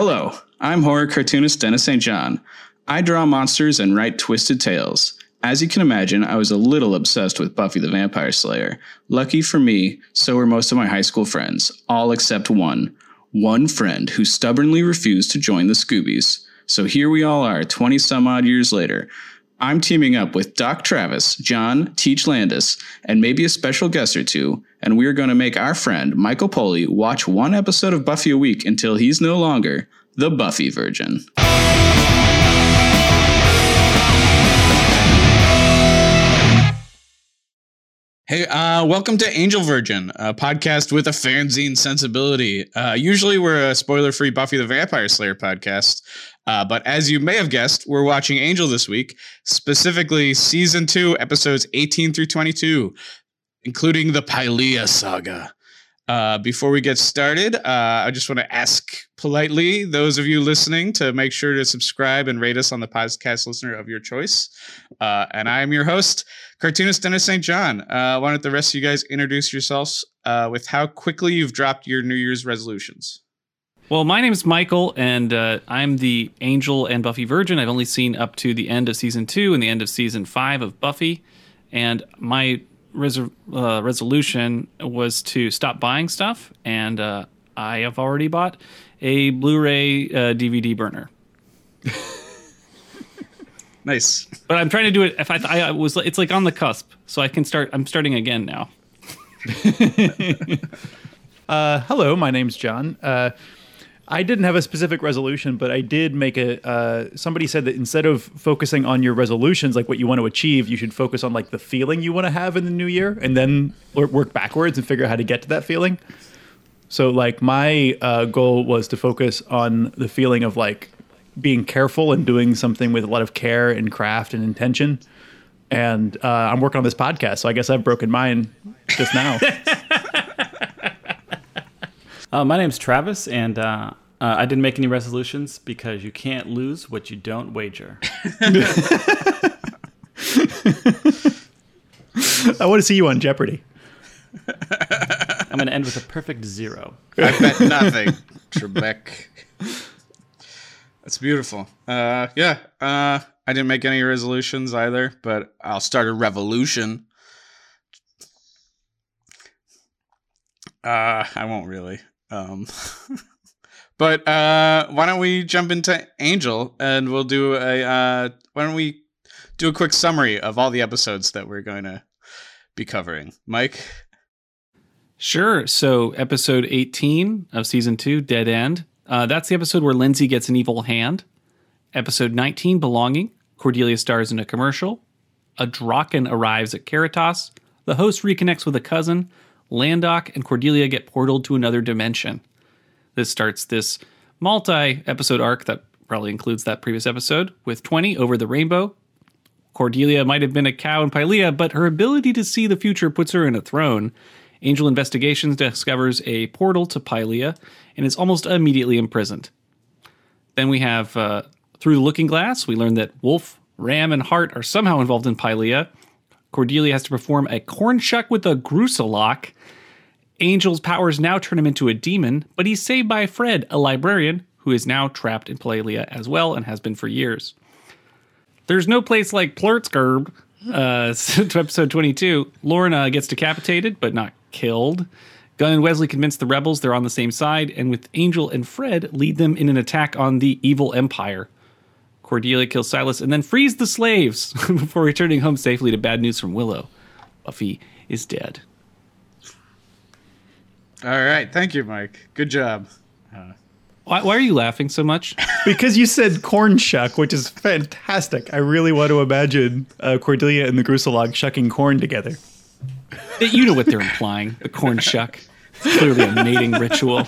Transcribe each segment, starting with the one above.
Hello, I'm horror cartoonist Dennis St. John. I draw monsters and write twisted tales. As you can imagine, I was a little obsessed with Buffy the Vampire Slayer. Lucky for me, so were most of my high school friends, all except one. One friend who stubbornly refused to join the Scoobies. So here we all are, 20 some odd years later. I'm teaming up with Doc Travis, John, Teach Landis, and maybe a special guest or two, and we're going to make our friend Michael Poley watch one episode of Buffy a week until he's no longer the Buffy Virgin. Hey, uh, welcome to Angel Virgin, a podcast with a fanzine sensibility. Uh, usually, we're a spoiler-free Buffy the Vampire Slayer podcast, uh, but as you may have guessed, we're watching Angel this week, specifically season two, episodes 18 through 22, including the Pylea saga. Uh, before we get started, uh, I just want to ask politely those of you listening to make sure to subscribe and rate us on the podcast listener of your choice. Uh, and I am your host, cartoonist Dennis St. John. Uh, why don't the rest of you guys introduce yourselves uh, with how quickly you've dropped your New Year's resolutions? Well, my name is Michael, and uh, I'm the Angel and Buffy Virgin. I've only seen up to the end of season two and the end of season five of Buffy. And my res- uh, resolution was to stop buying stuff, and uh, I have already bought a Blu-ray uh, DVD burner. Nice. But I'm trying to do it. If I, I was, it's like on the cusp, so I can start. I'm starting again now. Uh, hello, my name's John. Uh, I didn't have a specific resolution, but I did make a. Uh, somebody said that instead of focusing on your resolutions, like what you want to achieve, you should focus on like the feeling you want to have in the new year, and then work backwards and figure out how to get to that feeling. So, like, my uh, goal was to focus on the feeling of like being careful and doing something with a lot of care and craft and intention. And uh, I'm working on this podcast, so I guess I've broken mine just now. Uh, my name's Travis, and uh, I didn't make any resolutions because you can't lose what you don't wager. I want to see you on Jeopardy. I'm going to end with a perfect zero. I bet nothing, Trebek. That's beautiful. Uh, yeah, uh, I didn't make any resolutions either, but I'll start a revolution. Uh, I won't really. Um, but uh, why don't we jump into Angel and we'll do a. Uh, why don't we do a quick summary of all the episodes that we're going to be covering? Mike. Sure. So, episode 18 of season two, Dead End. Uh, that's the episode where Lindsey gets an evil hand. Episode 19, Belonging. Cordelia stars in a commercial. A Draken arrives at Caritas. The host reconnects with a cousin. Landok and Cordelia get portaled to another dimension. This starts this multi episode arc that probably includes that previous episode with 20 over the rainbow. Cordelia might have been a cow in Pylea, but her ability to see the future puts her in a throne. Angel Investigations discovers a portal to Pylea and is almost immediately imprisoned. Then we have uh, Through the Looking Glass. We learn that Wolf, Ram, and Hart are somehow involved in Pylea. Cordelia has to perform a corn shuck with a Groosalugg. Angel's powers now turn him into a demon, but he's saved by Fred, a librarian, who is now trapped in Pylea as well and has been for years. There's no place like Plrtz Glrb. Uh, to episode 22, Lorne gets decapitated, but not killed. Gunn and Wesley convince the rebels they're on the same side, and with Angel and Fred, lead them in an attack on the evil empire. Cordelia kills Silas and then frees the slaves before returning home safely to bad news from Willow. Buffy is dead. All right. Thank you, Mike. Good job. Why, why are you laughing so much? because you said corn shuck, which is fantastic. I really want to imagine uh, Cordelia and the Groosalugg shucking corn together. you know what they're implying. The corn shuck. It's clearly a mating ritual.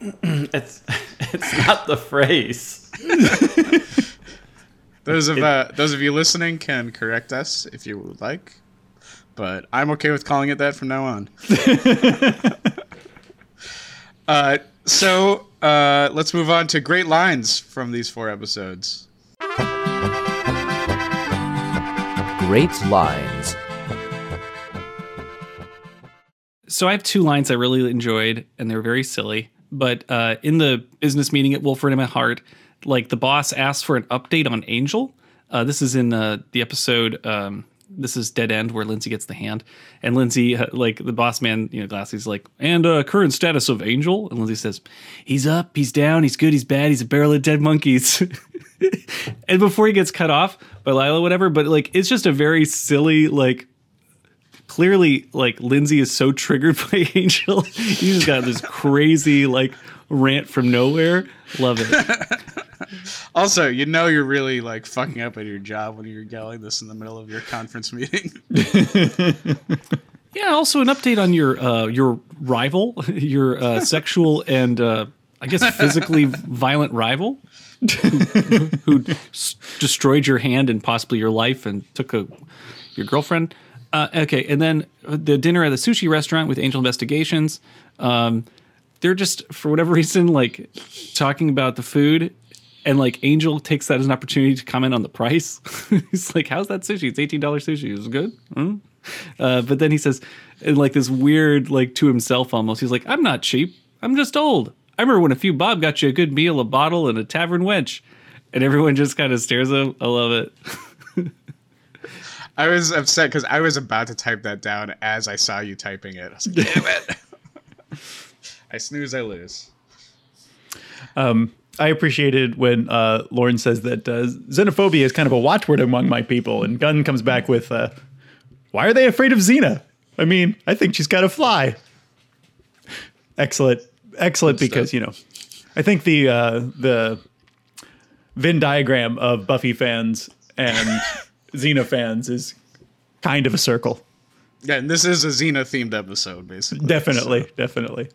It's it's not the phrase. Those of uh, those of you listening can correct us if you would like, but I'm okay with calling it that from now on. uh, so uh, let's move on to great lines from these four episodes. Great lines. so I have two lines I really enjoyed, and they're very silly. But uh, in the business meeting at Wolfram and Hart, like the boss asks for an update on Angel. Uh, this is in uh, the episode. Um, this is Dead End where Lindsey gets the hand, and Lindsey, uh, like the boss man, you know, Glassy's like, and uh, current status of Angel, and Lindsey says, he's up, he's down, he's good, he's bad, he's a barrel of dead monkeys. and before he gets cut off by Lilah, whatever, but like it's just a very silly, like clearly, like Lindsey is so triggered by Angel, he just got this crazy like rant from nowhere. Love it. Also, you know you're really like fucking up at your job when you're yelling this in the middle of your conference meeting. Yeah. Also, an update on your uh, your rival, your uh, sexual and uh, I guess physically violent rival, who, who s- destroyed your hand and possibly your life and took a your girlfriend. Uh, okay, and then the dinner at the sushi restaurant with Angel Investigations. Um, they're just for whatever reason like talking about the food and like Angel takes that as an opportunity to comment on the price. He's like, "How's that sushi? It's eighteen dollars sushi. Is it good?" Hmm? Uh, but then he says, in like this weird, like to himself almost. He's like, "I'm not cheap. I'm just old. I remember when a few bob got you a good meal, a bottle, and a tavern wench." And everyone just kind of stares at him. I love it. I was upset because I was about to type that down as I saw you typing it. I was like, damn it. I snooze, I lose. Um, I appreciated when uh, Lorne says that uh, xenophobia is kind of a watchword among my people, and Gunn comes back with, uh, "Why are they afraid of Xena? I mean, I think she's got to fly." Excellent, excellent, because you know, I think the uh, the Venn diagram of Buffy fans and Xena fans is kind of a circle. Yeah, and this is a Xena themed episode, basically. Definitely, definitely.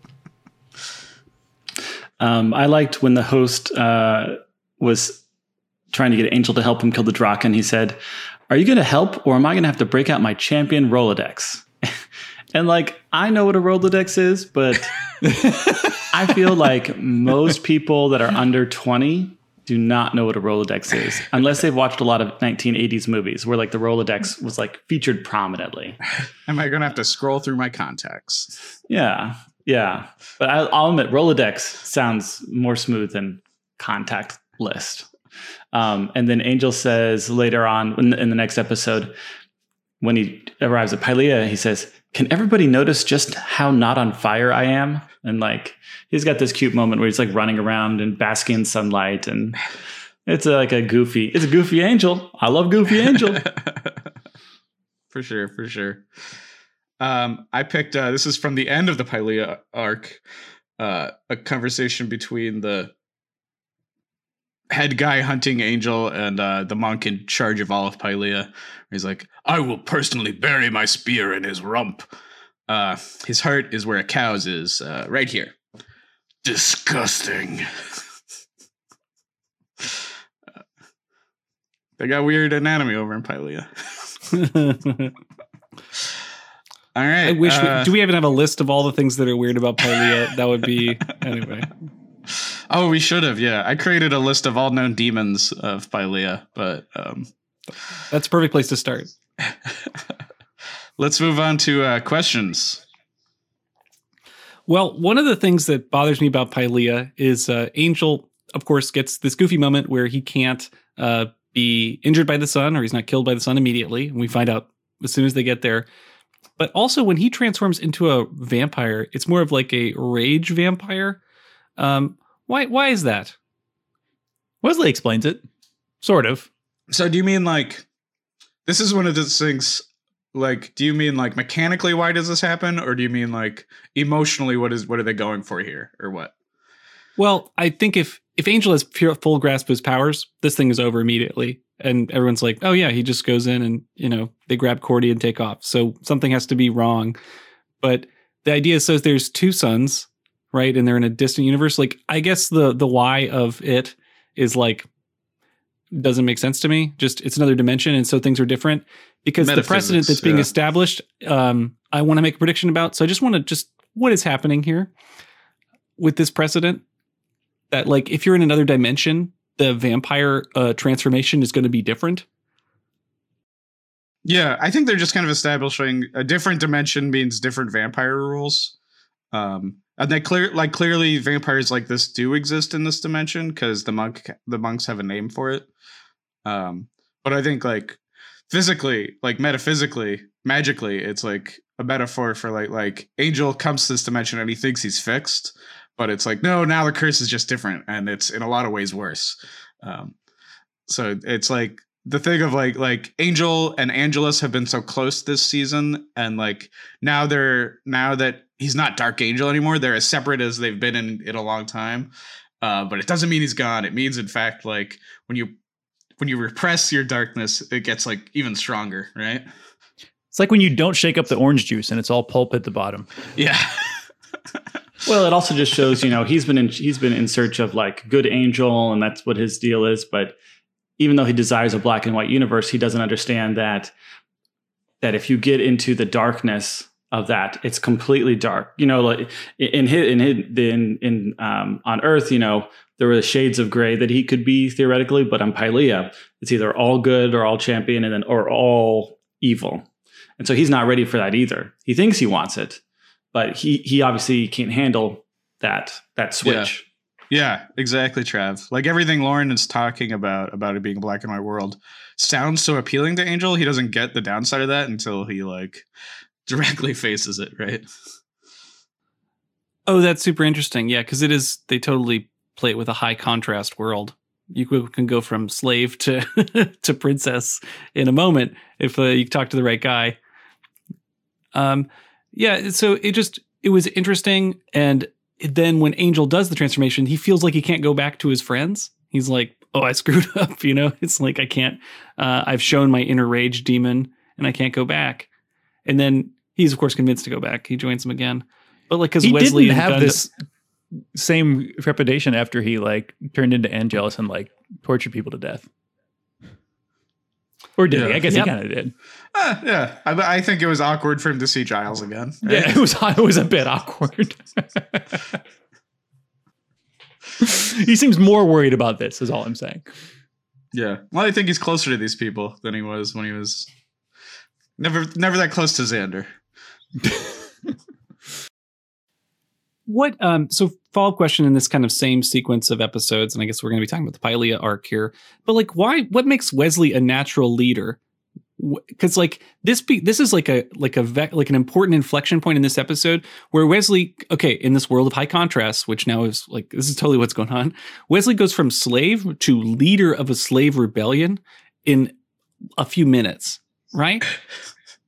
Um, I liked when the host uh, was trying to get Angel to help him kill the Draken. he said, "Are you going to help, or am I going to have to break out my champion Rolodex?" and like, I know what a Rolodex is, but I feel like most people that are under twenty do not know what a Rolodex is unless they've watched a lot of 1980s movies where like the Rolodex was like featured prominently. Am I going to have to scroll through my contacts? Yeah, yeah. But I, I'll admit, Rolodex sounds more smooth than contact list. Um, and then Angel says later on in, in the next episode, when he arrives at Pylea, he says, "Can everybody notice just how not on fire I am?" And like he's got this cute moment where he's like running around and basking in sunlight, and it's a, like a goofy. It's a goofy angel. I love Goofy Angel. for sure, for sure. Um, I picked uh, this is from the end of the Pylea arc, uh, a conversation between the head guy hunting Angel and uh, the monk in charge of all of Pylea. He's like, "I will personally bury my spear in his rump. Uh, his heart is where a cow's is, uh, right here. Disgusting." They got weird anatomy over in Pylea. All right. I wish. uh, we, do we even have a list of all the things that are weird about Pylea? that would be anyway. Oh, we should have. Yeah, I created a list of all known demons of Pylea, but um, That's a perfect place to start. let's move on to uh, questions. Well, one of the things that bothers me about Pylea is uh, Angel, of course, gets this goofy moment where he can't uh, be injured by the sun or he's not killed by the sun immediately. And we find out as soon as they get there. But also, when he transforms into a vampire, it's more of like a rage vampire. Um, why? Why is that? Wesley explains it, sort of. So, do you mean like this is one of those things? Like, do you mean like mechanically why does this happen, or do you mean like emotionally what is what are they going for here, or what? Well, I think if if Angel has pure, full grasp of his powers, this thing is over immediately, and everyone's like, "Oh yeah, he just goes in and you know they grab Cordy and take off." So something has to be wrong. But the idea says there's two suns, right, and they're in a distant universe. Like I guess the the why of it is like doesn't make sense to me. Just it's another dimension, and so things are different because the precedent that's being yeah. established. Um, I want to make a prediction about. So I just want to just what is happening here with this precedent that like if you're in another dimension, the vampire uh, transformation is going to be different. Yeah, I think they're just kind of establishing a different dimension means different vampire rules. Um, and they clear like clearly vampires like this do exist in this dimension because the monk the monks have a name for it. Um, but I think like physically, like metaphysically, magically, it's like a metaphor for like like Angel comes to this dimension and he thinks he's fixed, but it's like no, now the curse is just different and it's in a lot of ways worse. Um, so it's like the thing of like like Angel and Angelus have been so close this season, and like now they're now that he's not Dark Angel anymore, they're as separate as they've been in in a long time. Uh, but it doesn't mean he's gone. It means, in fact, like when you when you repress your darkness, it gets like even stronger, right? It's like when you don't shake up the orange juice and it's all pulp at the bottom. Yeah. well, it also just shows, you know, he's been in he's been in search of like good angel, and that's what his deal is. But even though he desires a black and white universe, he doesn't understand that that if you get into the darkness of that, it's completely dark. You know, like in his, in his, in in um, on Earth, you know, there were the shades of gray that he could be theoretically, but on Pylea, it's either all good or all champion, and then or all evil. And so he's not ready for that either. He thinks he wants it, but he he obviously can't handle that that switch. Yeah, yeah exactly, Trav. Like everything Lorne is talking about about it being a black and white world sounds so appealing to Angel. He doesn't get the downside of that until he like directly faces it, right? Oh, that's super interesting. Yeah, because it is they totally play it with a high contrast world. You can go from slave to to princess in a moment if uh, you talk to the right guy. Um, yeah, so it just it was interesting, and then when Angel does the transformation, he feels like he can't go back to his friends. He's like, "Oh, I screwed up," you know. It's like I can't. Uh, I've shown my inner rage demon, and I can't go back. And then he's of course convinced to go back. He joins them again, but like because Wesley didn't have this same trepidation after he like turned into Angelus and like tortured people to death. Or did yeah. he? I guess yep. he kind of did. Uh, yeah, I, I, think it was awkward for him to see Giles again. Right? Yeah, it was. It was a bit awkward. he seems more worried about this. Is all I'm saying. Yeah, well, I think he's closer to these people than he was when he was never, never that close to Xander. what? Um. So follow up question in this kind of same sequence of episodes, and I guess we're going to be talking about the Pylea arc here. But like, why? What makes Wesley a natural leader? Because like this be this is like a like a ve- like an important inflection point in this episode where Wesley okay in this world of high contrast which now is like this is totally what's going on Wesley goes from slave to leader of a slave rebellion in a few minutes right?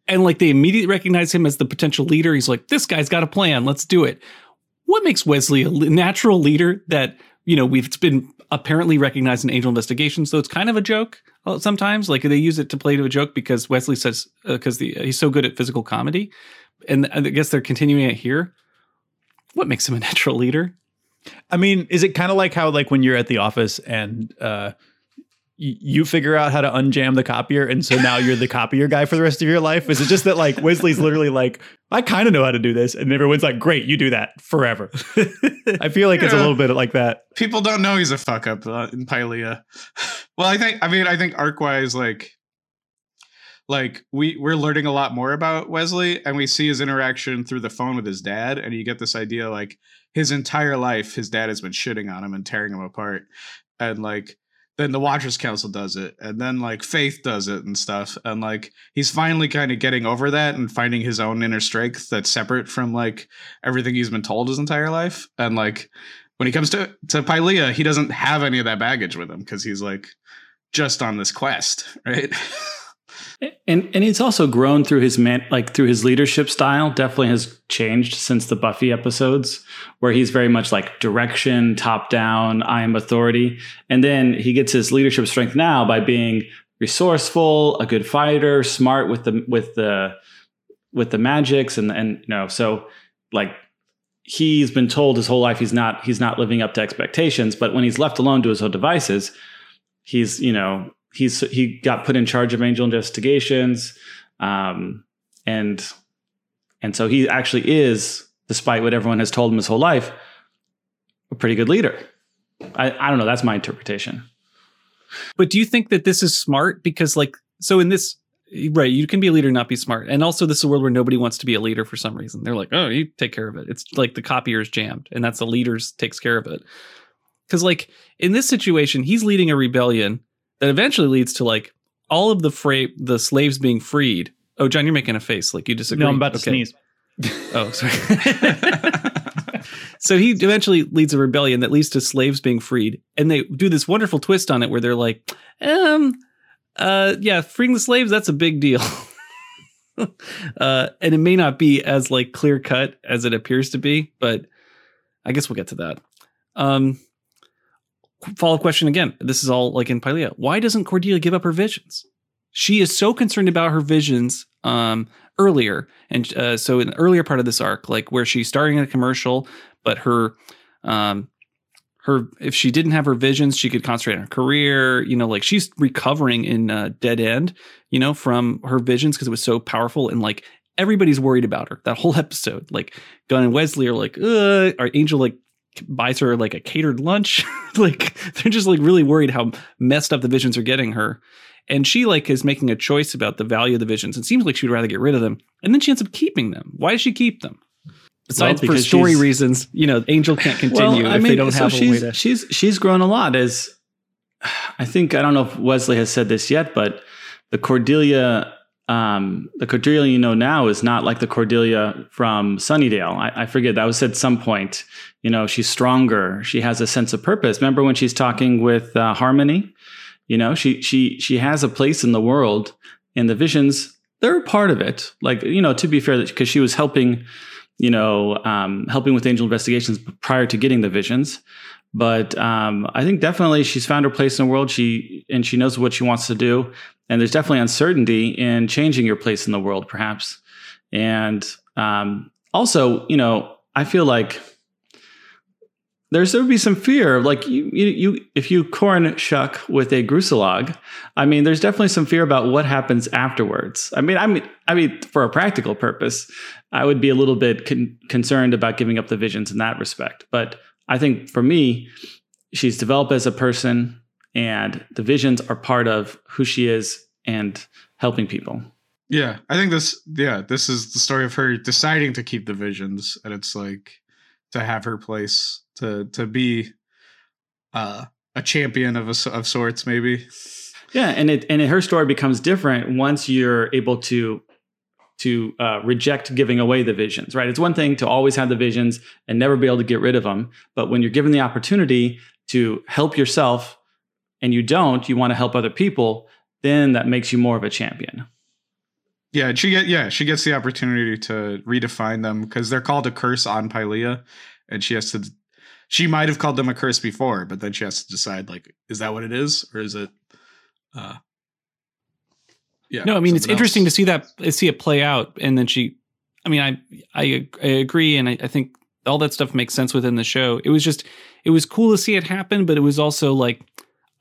And like they immediately recognize him as the potential leader. He's like this guy's got a plan. Let's do it. What makes Wesley a natural leader that you know we've been apparently recognized in Angel Investigation, so it's kind of a joke uh, sometimes. Like they use it to play to a joke because Wesley says because uh, he's so good at physical comedy, and I guess they're continuing it here. What makes him a natural leader? I mean, is it kind of like how like when you're at the office and uh, you figure out how to unjam the copier and so now you're the copier guy for the rest of your life? Is it just that like wesley's literally like i kind of know how to do this and everyone's like great you do that forever. I feel like yeah. it's a little bit like that. People don't know he's a fuck up uh, in pylea. Well i think i mean i think arc wise like like we we're learning a lot more about wesley and we see his interaction through the phone with his dad and you get this idea like his entire life his dad has been shitting on him and tearing him apart. And like then the Watchers Council does it, and then like Faith does it and stuff, and like he's finally kind of getting over that and finding his own inner strength that's separate from like everything he's been told his entire life, and like when he comes to to Pylea, he doesn't have any of that baggage with him because he's like just on this quest, right? And and it's also grown through his man like through his leadership style. Definitely has changed since the Buffy episodes, where he's very much like direction, top down. I am authority, and then he gets his leadership strength now by being resourceful, a good fighter, smart with the with the with the magics, and and you know so like he's been told his whole life he's not he's not living up to expectations but when he's left alone to his own devices he's you know he's he got put in charge of angel investigations um, and and so he actually is despite what everyone has told him his whole life a pretty good leader i, I don't know that's my interpretation but do you think that this is smart because like so in this right. You can be a leader, not be smart. And also, this is a world where nobody wants to be a leader for some reason. They're like, oh, you take care of it. It's like the copier's jammed, and that's the leader's takes care of it. Because like in this situation, he's leading a rebellion that eventually leads to like all of the fra- the slaves being freed. Oh, John, you're making a face like you disagree. No, I'm about to Okay. sneeze. Oh, sorry. so he eventually leads a rebellion that leads to slaves being freed, and they do this wonderful twist on it where they're like, um, uh, yeah, freeing the slaves that's a big deal. uh, and it may not be as like clear cut as it appears to be, but I guess we'll get to that. Um, follow up question again. This is all like in Pylea. Why doesn't Cordelia give up her visions? She is so concerned about her visions um, earlier, and uh, so in the earlier part of this arc, like where she's starting a commercial, but her um, her if she didn't have her visions, she could concentrate on her career. You know, like she's recovering in uh, Dead End, you know, from her visions because it was so powerful and like everybody's worried about her that whole episode. Like Gunn and Wesley are like, uh, our Angel like buys her like a catered lunch. like they're just like really worried how messed up the visions are getting her. And she like is making a choice about the value of the visions. It seems like she would rather get rid of them. And then she ends up keeping them. Why does she keep them? Besides for story she's- reasons, you know, Angel can't continue if they don't so have a way she's, to. she's she's grown a lot as I think I don't know if Wesley has said this yet, but the Cordelia um, the Cordelia you know now is not like the Cordelia from Sunnydale. I, I forget that was at some point. You know, she's stronger. She has a sense of purpose. Remember when she's talking with uh, Harmony? You know, she she she has a place in the world, and the visions they're a part of it. Like you know, to be fair, because she was helping you know, um, helping with angel investigations prior to getting the visions. But um, I think definitely she's found her place in the world. She and she knows what she wants to do. And there's definitely uncertainty in changing your place in the world, perhaps. And um, also, you know, I feel like there's there would be some fear, like you, you, you if you corn shuck with a Groosalugg, I mean, there's definitely some fear about what happens afterwards. I mean, I mean, I mean, for a practical purpose, I would be a little bit con- concerned about giving up the visions in that respect. But I think for me, she's developed as a person, and the visions are part of who she is and helping people. Yeah, I think this. Yeah, this is the story of her deciding to keep the visions, and it's like to have her place to to be uh, a champion of a, of sorts, maybe. Yeah, and it and it, her story becomes different once you're able to to uh, reject giving away the visions. Right? It's one thing to always have the visions and never be able to get rid of them, but when you're given the opportunity to help yourself and you don't, you want to help other people, then that makes you more of a champion. Yeah, she get yeah she gets the opportunity to redefine them because they're called a curse on Pylea, and she has to. She might have called them a curse before, but then she has to decide like, is that what it is, or is it? Uh, yeah. No, I mean it's something interesting to see that see it play out, and then she. I mean, I I, I agree, and I, I think all that stuff makes sense within the show. It was just it was cool to see it happen, but it was also like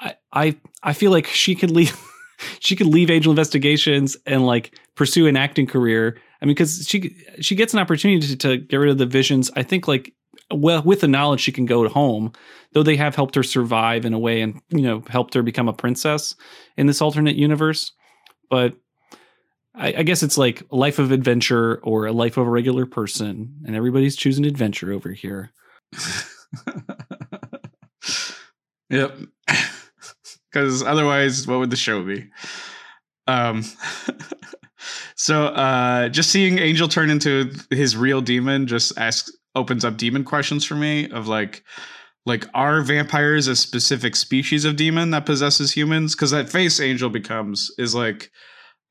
I I I feel like she could leave she could leave Angel Investigations and like pursue an acting career. I mean, because she she gets an opportunity to, to get rid of the visions. I think like well with the knowledge she can go home, though they have helped her survive in a way and you know helped her become a princess in this alternate universe. But I, I guess it's like a life of adventure or a life of a regular person, and everybody's choosing adventure over here. yep. Because otherwise, what would the show be? Um. so, uh, just seeing Angel turn into his real demon just asks opens up demon questions for me of like like are vampires a specific species of demon that possesses humans? Because that face angel becomes is like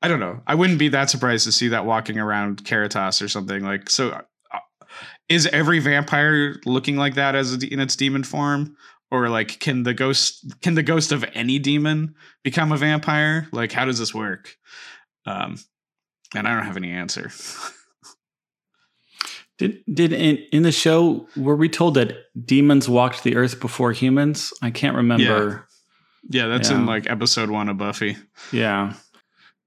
i don't know. I wouldn't be that surprised to see that walking around caritas or something like so uh, is every vampire looking like that as a in its demon form? Or like can the ghost can the ghost of any demon become a vampire? Like how does this work? Um and i don't have any answer Did did in, in the show were we told that demons walked the earth before humans? I can't remember. yeah that's in like episode one of buffy Yeah.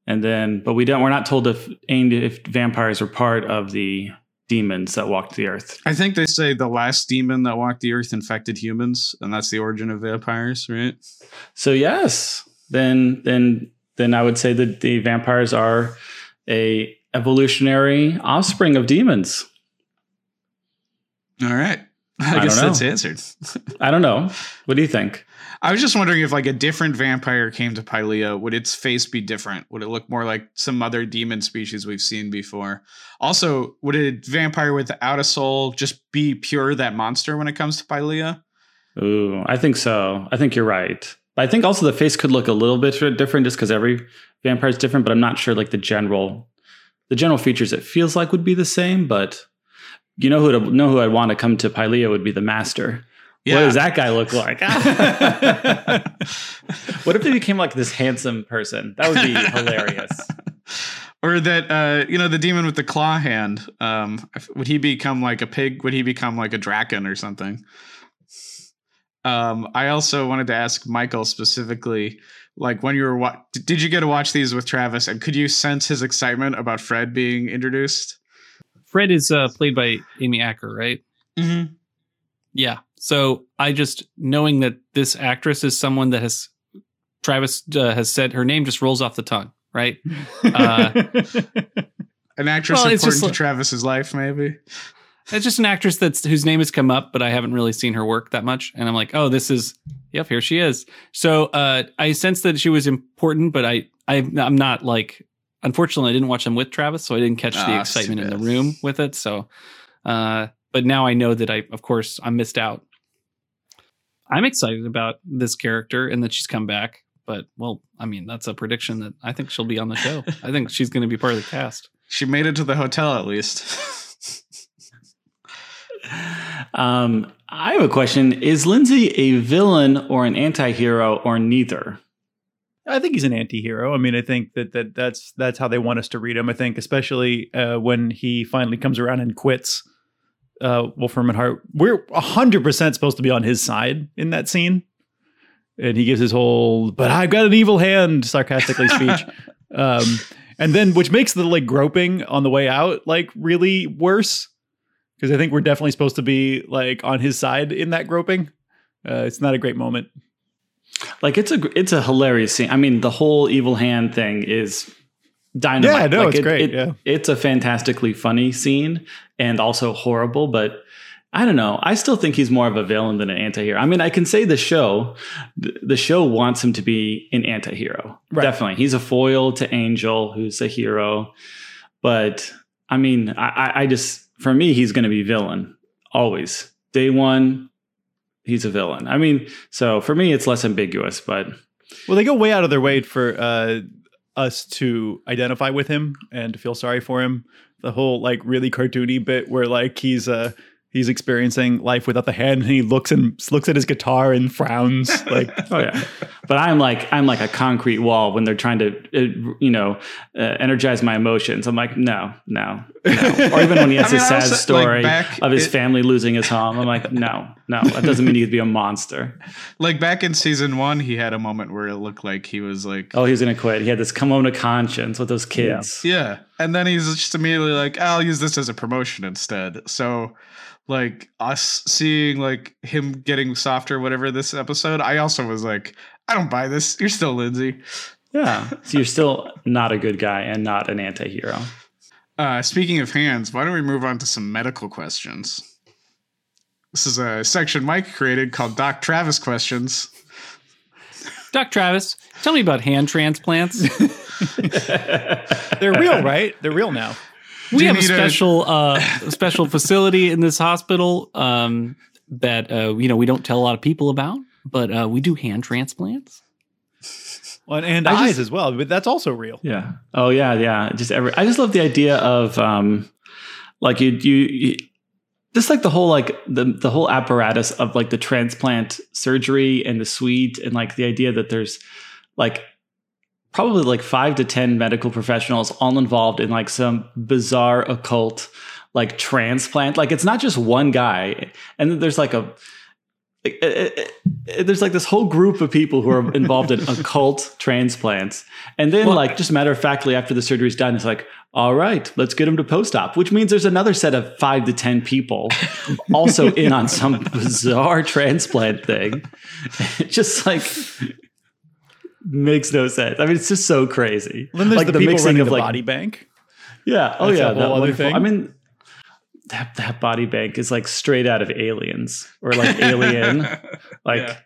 And then but we don't we're not told if if vampires were part of the demons that walked the earth. I think they say the last demon that walked the earth infected humans, and that's the origin of vampires, right? So yes, then then then I would say that the vampires are a evolutionary offspring of demons. All right. I, I guess that's answered. I don't know. What do you think? I was just wondering if like a different vampire came to Pylea, would its face be different? Would it look more like some other demon species we've seen before? Also, would a vampire without a soul just be pure that monster when it comes to Pylea? Ooh, I think so. I think you're right. But I think also the face could look a little bit different just because every vampire is different. But I'm not sure like the general, the general features it feels like would be the same. But you know who to, know who I'd want to come to Pylea would be the master. What does that guy look like? what if they became like this handsome person? That would be hilarious. or that uh you know the demon with the claw hand um would he become like a pig would he become like a draken or something um i also wanted to ask michael specifically like when you were wa- did you get to watch these with travis and could you sense his excitement about fred being introduced Fred is uh, played by Amy Acker, right? mm-hmm. Yeah. So I just knowing that this actress is someone that has Travis uh, has said her name just rolls off the tongue, right? Uh, an actress Well, important just to like- travis's life maybe It's just an actress that's whose name has come up, but I haven't really seen her work that much. And I'm like, oh, this is yep, here she is. So uh, I sense that she was important, but I, I I'm not like unfortunately I didn't watch them with Travis, so I didn't catch the Ah, excitement in the room with it. So uh, but now I know that I of course I missed out. I'm excited about this character and that she's come back. But well, I mean, that's a prediction that I think she'll be on the show. I think she's going to be part of the cast. she made it to the hotel at least Um, I have a question: Is Lindsey a villain or an anti-hero or neither? I think he's an anti-hero. I mean, I think that, that that's that's how they want us to read him. I think, especially uh, when he finally comes around and quits uh, Wolfram and Hart. We're hundred percent supposed to be on his side in that scene, and he gives his whole "but I've got an evil hand" sarcastically speech, um, and then which makes the like groping on the way out like really worse because I think we're definitely supposed to be like on his side in that groping. Uh, it's not a great moment. Like it's a it's a hilarious scene. I mean, the whole evil hand thing is dynamite. Yeah, no, Like, it's it- great, it- yeah. it's a fantastically funny scene and also horrible. But I don't know. I still think he's more of a villain than an anti-hero. I mean, I can say the show, the show wants him to be an anti-hero. Right. Definitely, he's a foil to Angel, who's a hero. But I mean, I, I- I just for me, he's going to be villain always. Day one, he's a villain. I mean, so for me, it's less ambiguous, but Well, they go way out of their way for uh, us to identify with him and to feel sorry for him. The whole like really cartoony bit where like he's uh he's experiencing life without the hand and he looks and looks at his guitar and frowns like oh yeah. But I'm like I'm like a concrete wall when they're trying to uh, you know uh, energize my emotions. I'm like no, no, no. Or even when he has I mean, his sad also, story back- of his it- family losing his home. I'm like no, no. That doesn't mean he could be a monster. like back in season one he had a moment where it looked like he was like Oh, he was gonna quit. He had this come home to conscience with those kids. Yeah. And then he's just immediately like, I'll use this as a promotion instead. So like us seeing like him getting softer, whatever this episode, I also was like, I don't buy this. You're still Lindsey. Yeah. So you're still not a good guy and not an anti-hero. Uh speaking of hands, why don't we move on to some medical questions? This is a section Mike created called Doc Travis questions. Doc Travis, tell me about hand transplants. they're real, right? They're real now. we have a need a- special uh, special facility in this hospital um, that uh, you know we don't tell a lot of people about, but uh, we do hand transplants. Well, and I eyes just- as well, but that's also real. Yeah. Oh yeah, yeah. Just every. I just love the idea of um, like you you. you just like the whole like the the whole apparatus of like the transplant surgery and the suite and like the idea that there's like probably like five to ten medical professionals all involved in like some bizarre occult like transplant. Like it's not just one guy. And then there's like a eh, eh, eh, there's like this whole group of people who are involved in occult transplants. And then Well, like just matter of factly after the surgery's done it's like all right let's get him to post-op which means there's another set of five to ten people also in on some bizarre transplant thing It just like makes no sense. I mean, it's just so crazy. Then there's like the, people running the body bank. Yeah. Oh That's a yeah. whole that other wonderful- thing. I mean, that that body bank is like straight out of Aliens or like Alien. Like Yeah.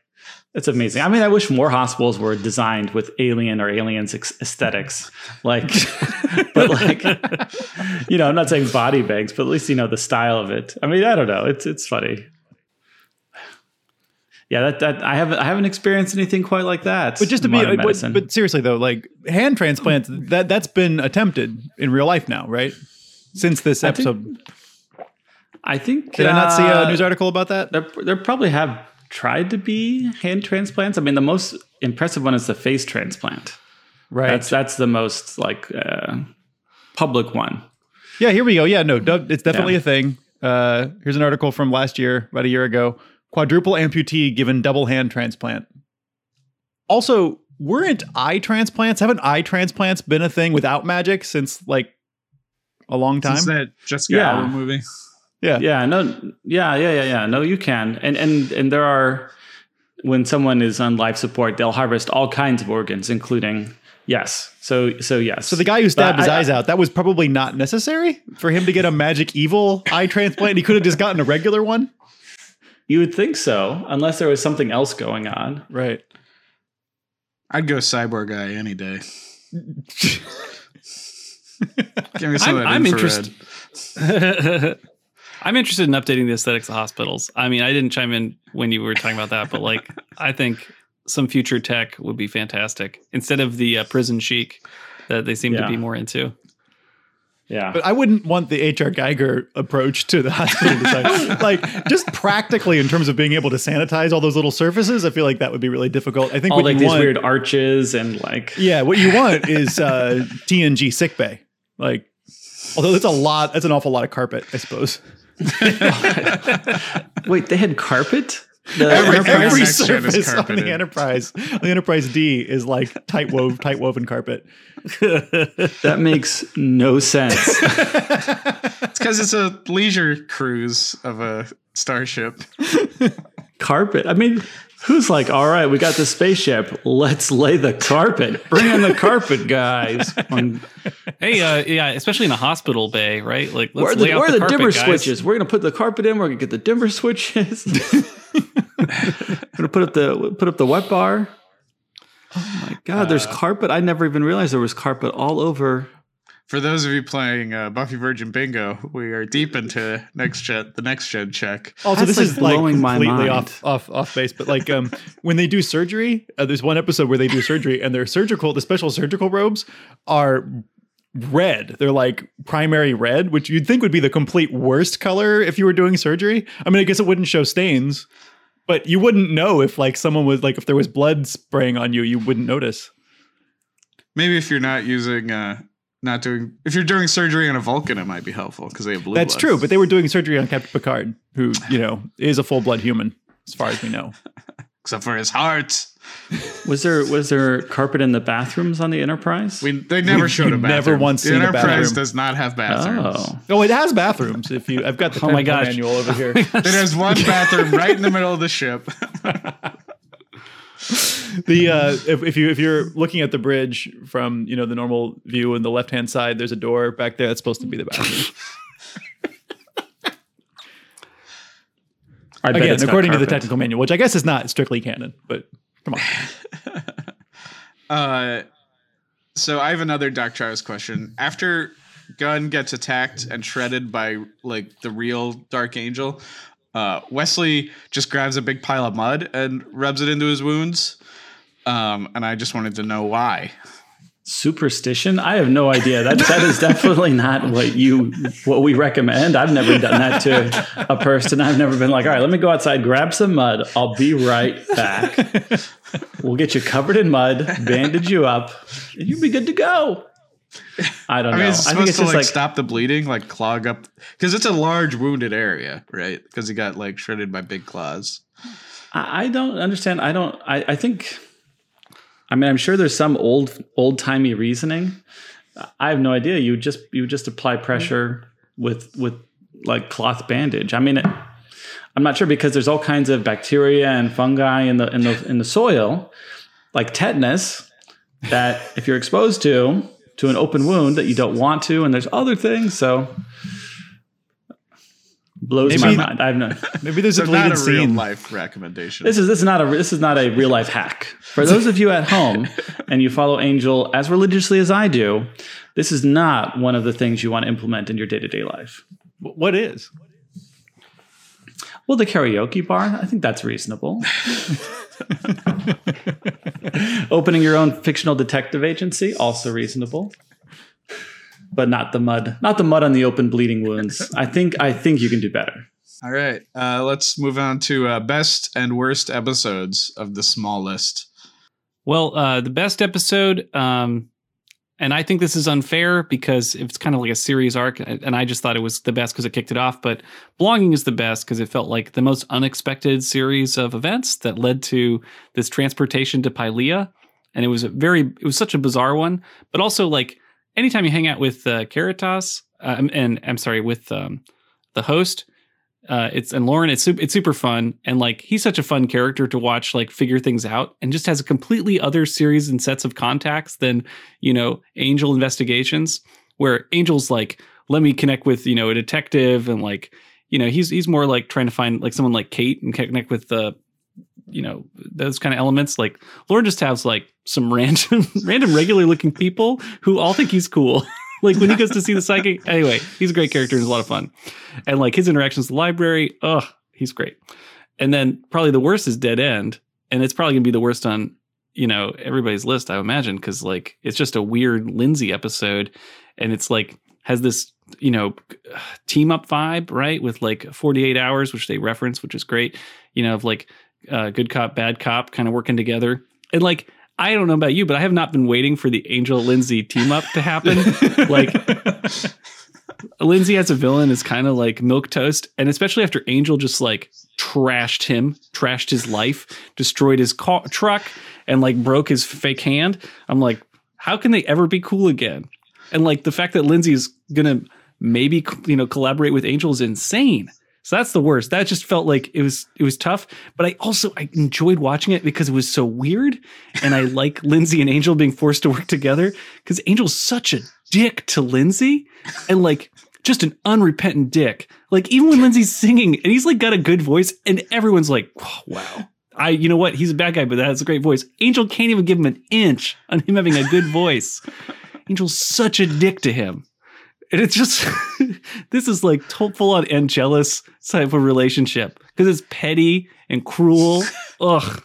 It's amazing. I mean, I wish more hospitals were designed with Alien or Aliens aesthetics. Like, but like, you know, I'm not saying body bags, but at least you know the style of it. I mean, I don't know. It's it's funny. Yeah, that, that I haven't I haven't experienced anything quite like that. But just to be, but, but seriously though, like hand transplants, that that's been attempted in real life now, right? Since this I think- episode, I think did I not see uh, a news article about that? There, there probably have tried to be hand transplants. I mean, the most impressive one is the face transplant. Right. That's that's the most like uh, public one. Yeah, here we go. Yeah, no, it's definitely Yeah. a thing. Uh, here's an article from last year, about a year ago. Quadruple amputee given double hand transplant. Also, weren't eye transplants? Haven't eye transplants been a thing without magic since like a long time? Since that Jessica Yeah. Alba movie. Yeah. Yeah, no, yeah, yeah, yeah, yeah. No, you can, and and and there are when someone is on life support, they'll harvest all kinds of organs, including yes. So so yes. So the guy who stabbed But his I- eyes out, that was probably not necessary for him to get a magic evil eye transplant. He could have just gotten a regular one. you would think so, unless there was something else going on. Right. I'd go cyborg guy any day. Give me some I'm, of that I'm interested. I'm interested in updating the aesthetics of hospitals. I mean, I didn't chime in when you were talking about that, but like, I think some future tech would be fantastic instead of the uh, prison chic that they seem to be more into. Yeah. But I wouldn't want the HR Giger approach to the hospital design. like, just practically in terms of being able to sanitize all those little surfaces, I feel like that would be really difficult. I think all what like you these want, weird arches and like yeah, what you want is uh, TNG sick bay. Like, although that's a lot, that's an awful lot of carpet, I suppose. wait they had carpet the Every- Every next is surface on the Enterprise, on the Enterprise D is like tight wove, tight woven carpet. that makes no sense It's because it's a leisure cruise of a starship. carpet i mean who's like all right we got the spaceship. Let's lay the carpet. Bring in the carpet guys. Hey, uh, yeah, especially in a hospital bay, right? Like, let's where are lay the, out where are the, the carpet, dimmer guys. switches? We're gonna put the carpet in we're gonna get the dimmer switches. We're gonna put up the put up the wet bar. Oh my god there's carpet. I never even realized there was carpet all over For those of you playing uh, Buffy Virgin Bingo, we are deep into next gen, the next gen check. Also, That's, this like, is like blowing my completely mind. off off off base, but like um, when they do surgery, uh, there's one episode where they do surgery, and their surgical, the special surgical robes are red. They're like primary red, which you'd think would be the complete worst color if you were doing surgery. I mean, I guess it wouldn't show stains, but you wouldn't know if like someone was like if there was blood spraying on you, you wouldn't notice. Maybe if you're not using, uh, not doing, if you're doing surgery on a Vulcan, it might be helpful because they have blue. That's blood. true, but they were doing surgery on Captain Picard, who you know is a full blood human as far as we know. except for his heart. was there was there carpet in the bathrooms on the enterprise We they never We've- showed a bathroom. never once the seen a Enterprise bathroom. does not have bathrooms. oh Oh, it has bathrooms. If you, I've got the Oh my technical gosh. manual over here. It has one bathroom right in the middle of the ship. the uh, if, if you if you're looking at the bridge from you know the normal view on the left hand side, there's a door back there that's supposed to be the bathroom. I Again, according to the technical manual, which I guess is not strictly canon, but come on. Uh, so I have another Doc Travis question. After Gunn gets attacked and shredded by like the real Dark Angel, uh, Wesley just grabs a big pile of mud and rubs it into his wounds. Um, and I just wanted to know why. superstition? I have no idea. That that is definitely not what you what we recommend. I've never done that to a person. I've never been like all right let me go outside grab some mud. I'll be right back. We'll get you covered in mud bandage you up and you'll be good to go i don't I know mean, it's i think supposed it's to just like, like stop the bleeding, like clog up, because it's a large wounded area, right? Because he got like shredded by big claws. I I don't understand. I don't. I, I think. I mean, I'm sure there's some old old timey reasoning. I have no idea. You just you just apply pressure with with like cloth bandage. I mean, it, I'm not sure because there's all kinds of bacteria and fungi in the in the in the soil, like tetanus. that if you're exposed to to an open wound that you don't want to, and there's other things. So blows Maybe- my mind. I have no. Maybe there's So a not deleted a real scene. life recommendation. This is this is not a this is not a real life hack for those of you at home and you follow Angel as religiously as I do. This is not one of the things you want to implement in your day to day life. What is? Well, the karaoke bar, I think that's reasonable. Opening your own fictional detective agency, also reasonable. But not the mud, not the mud on the open bleeding wounds. I think I think you can do better. All right. Uh, let's move on to uh, best and worst episodes of the small list. Well, uh, the best episode, um, and I think this is unfair because it's kind of like a series arc, and I just thought it was the best because it kicked it off. But Belonging is the best because it felt like the most unexpected series of events that led to this transportation to Pylea, and it was a very, it was such a bizarre one. But also, like anytime you hang out with uh, Caritas, uh, and I'm sorry, with um, the host, uh, it's and Lorne. It's super, it's super fun, and like he's such a fun character to watch, like figure things out, and just has a completely other series and sets of contacts than you know Angel investigations, where Angel's like, let me connect with you know a detective, and like you know he's he's more like trying to find like someone like Kate and connect with the you know those kind of elements. Like Lorne just has like some random random regular looking people who all think he's cool. like when he goes to see the psychic. Anyway, he's a great character and he's a lot of fun. And like his interactions with the library, ugh, he's great. And then probably the worst is Dead End. And it's probably gonna be the worst on, you know, everybody's list, I imagine, because like it's just a weird Lindsey episode. And it's like has this, you know, team up vibe, right? With like 48 hours, which they reference, which is great, you know, of like uh, good cop, bad cop kind of working together. And like I don't know about you, but I have not been waiting for the Angel Lindsey team up to happen. like Lindsey as a villain is kind of like milk toast, and especially after Angel just like trashed him, trashed his life, destroyed his car, truck, and like broke his fake hand. I'm like, how can they ever be cool again? And like the fact that Lindsey's gonna maybe you know collaborate with Angel is insane. So that's the worst. That just felt like it was it was tough, but I also I enjoyed watching it because it was so weird, and I like Lindsey and Angel being forced to work together because Angel's such a dick to Lindsey, and like just an unrepentant dick. Like even when Lindsey's singing and he's like got a good voice, and everyone's like, oh, wow. I, you know what? He's a bad guy, but that's a great voice. Angel can't even give him an inch on him having a good voice. Angel's such a dick to him. And it's just, this is like full on Angelus type of relationship because it's petty and cruel. Ugh.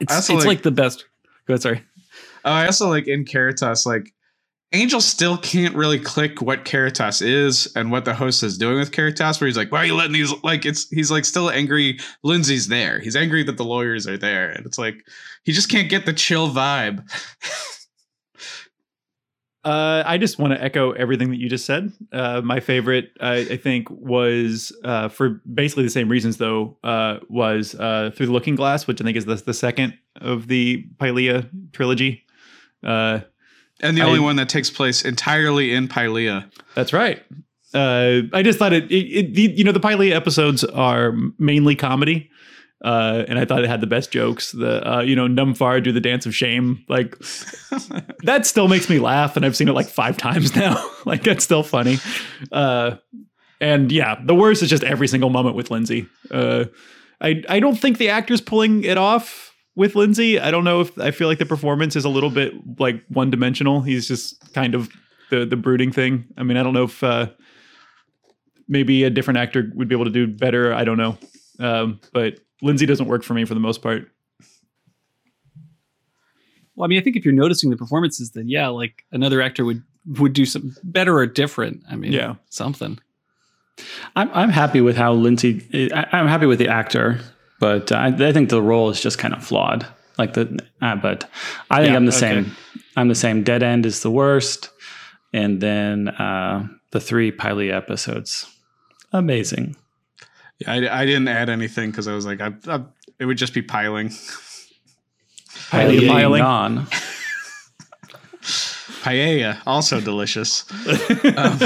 It's, it's like, like- the best. Go ahead, sorry. Oh, I also like in Caritas, like Angel still can't really click what Caritas is and what the host is doing with Caritas, where he's like, Why are you letting these like it's he's like still angry Lindsey's there. He's angry that the lawyers are there. And it's like he just can't get the chill vibe. Uh, I just want to echo everything that you just said. Uh, my favorite, I, I think, was uh, for basically the same reasons, though, uh, was uh, Through the Looking Glass, which I think is the, the second of the Pylea trilogy. Uh, And the I- only one that takes place entirely in Pylea. that's right. Uh, I just thought it, it, it you know, the Pylea episodes are mainly comedy. Uh, and I thought it had the best jokes. The uh, you know Numfar do the dance of shame, like that still makes me laugh, and I've seen it like five times now. like that's still funny. Uh, and yeah, the worst is just every single moment with Lindsey. Uh, I I don't think the actor's pulling it off with Lindsey. I don't know if I feel like the performance is a little bit like one dimensional. He's just kind of the the brooding thing. I mean, I don't know if uh, maybe a different actor would be able to do better. I don't know, um, but Lindsey doesn't work for me for the most part. Well, I mean, I think if you're noticing the performances, then yeah, like another actor would would do some better or different. I mean, Yeah. something. I'm I'm happy with how Lindsey. I, I'm happy with the actor, but I, I think the role is just kind of flawed. Like the, uh, but I think Yeah, I'm the okay. same. I'm the same. Dead End is the worst, and then uh, the three Pylea episodes, amazing. I, I didn't add anything because I was like, I, I, it would just be piling. Pylea Pylea piling. on. Paella, also delicious. Um,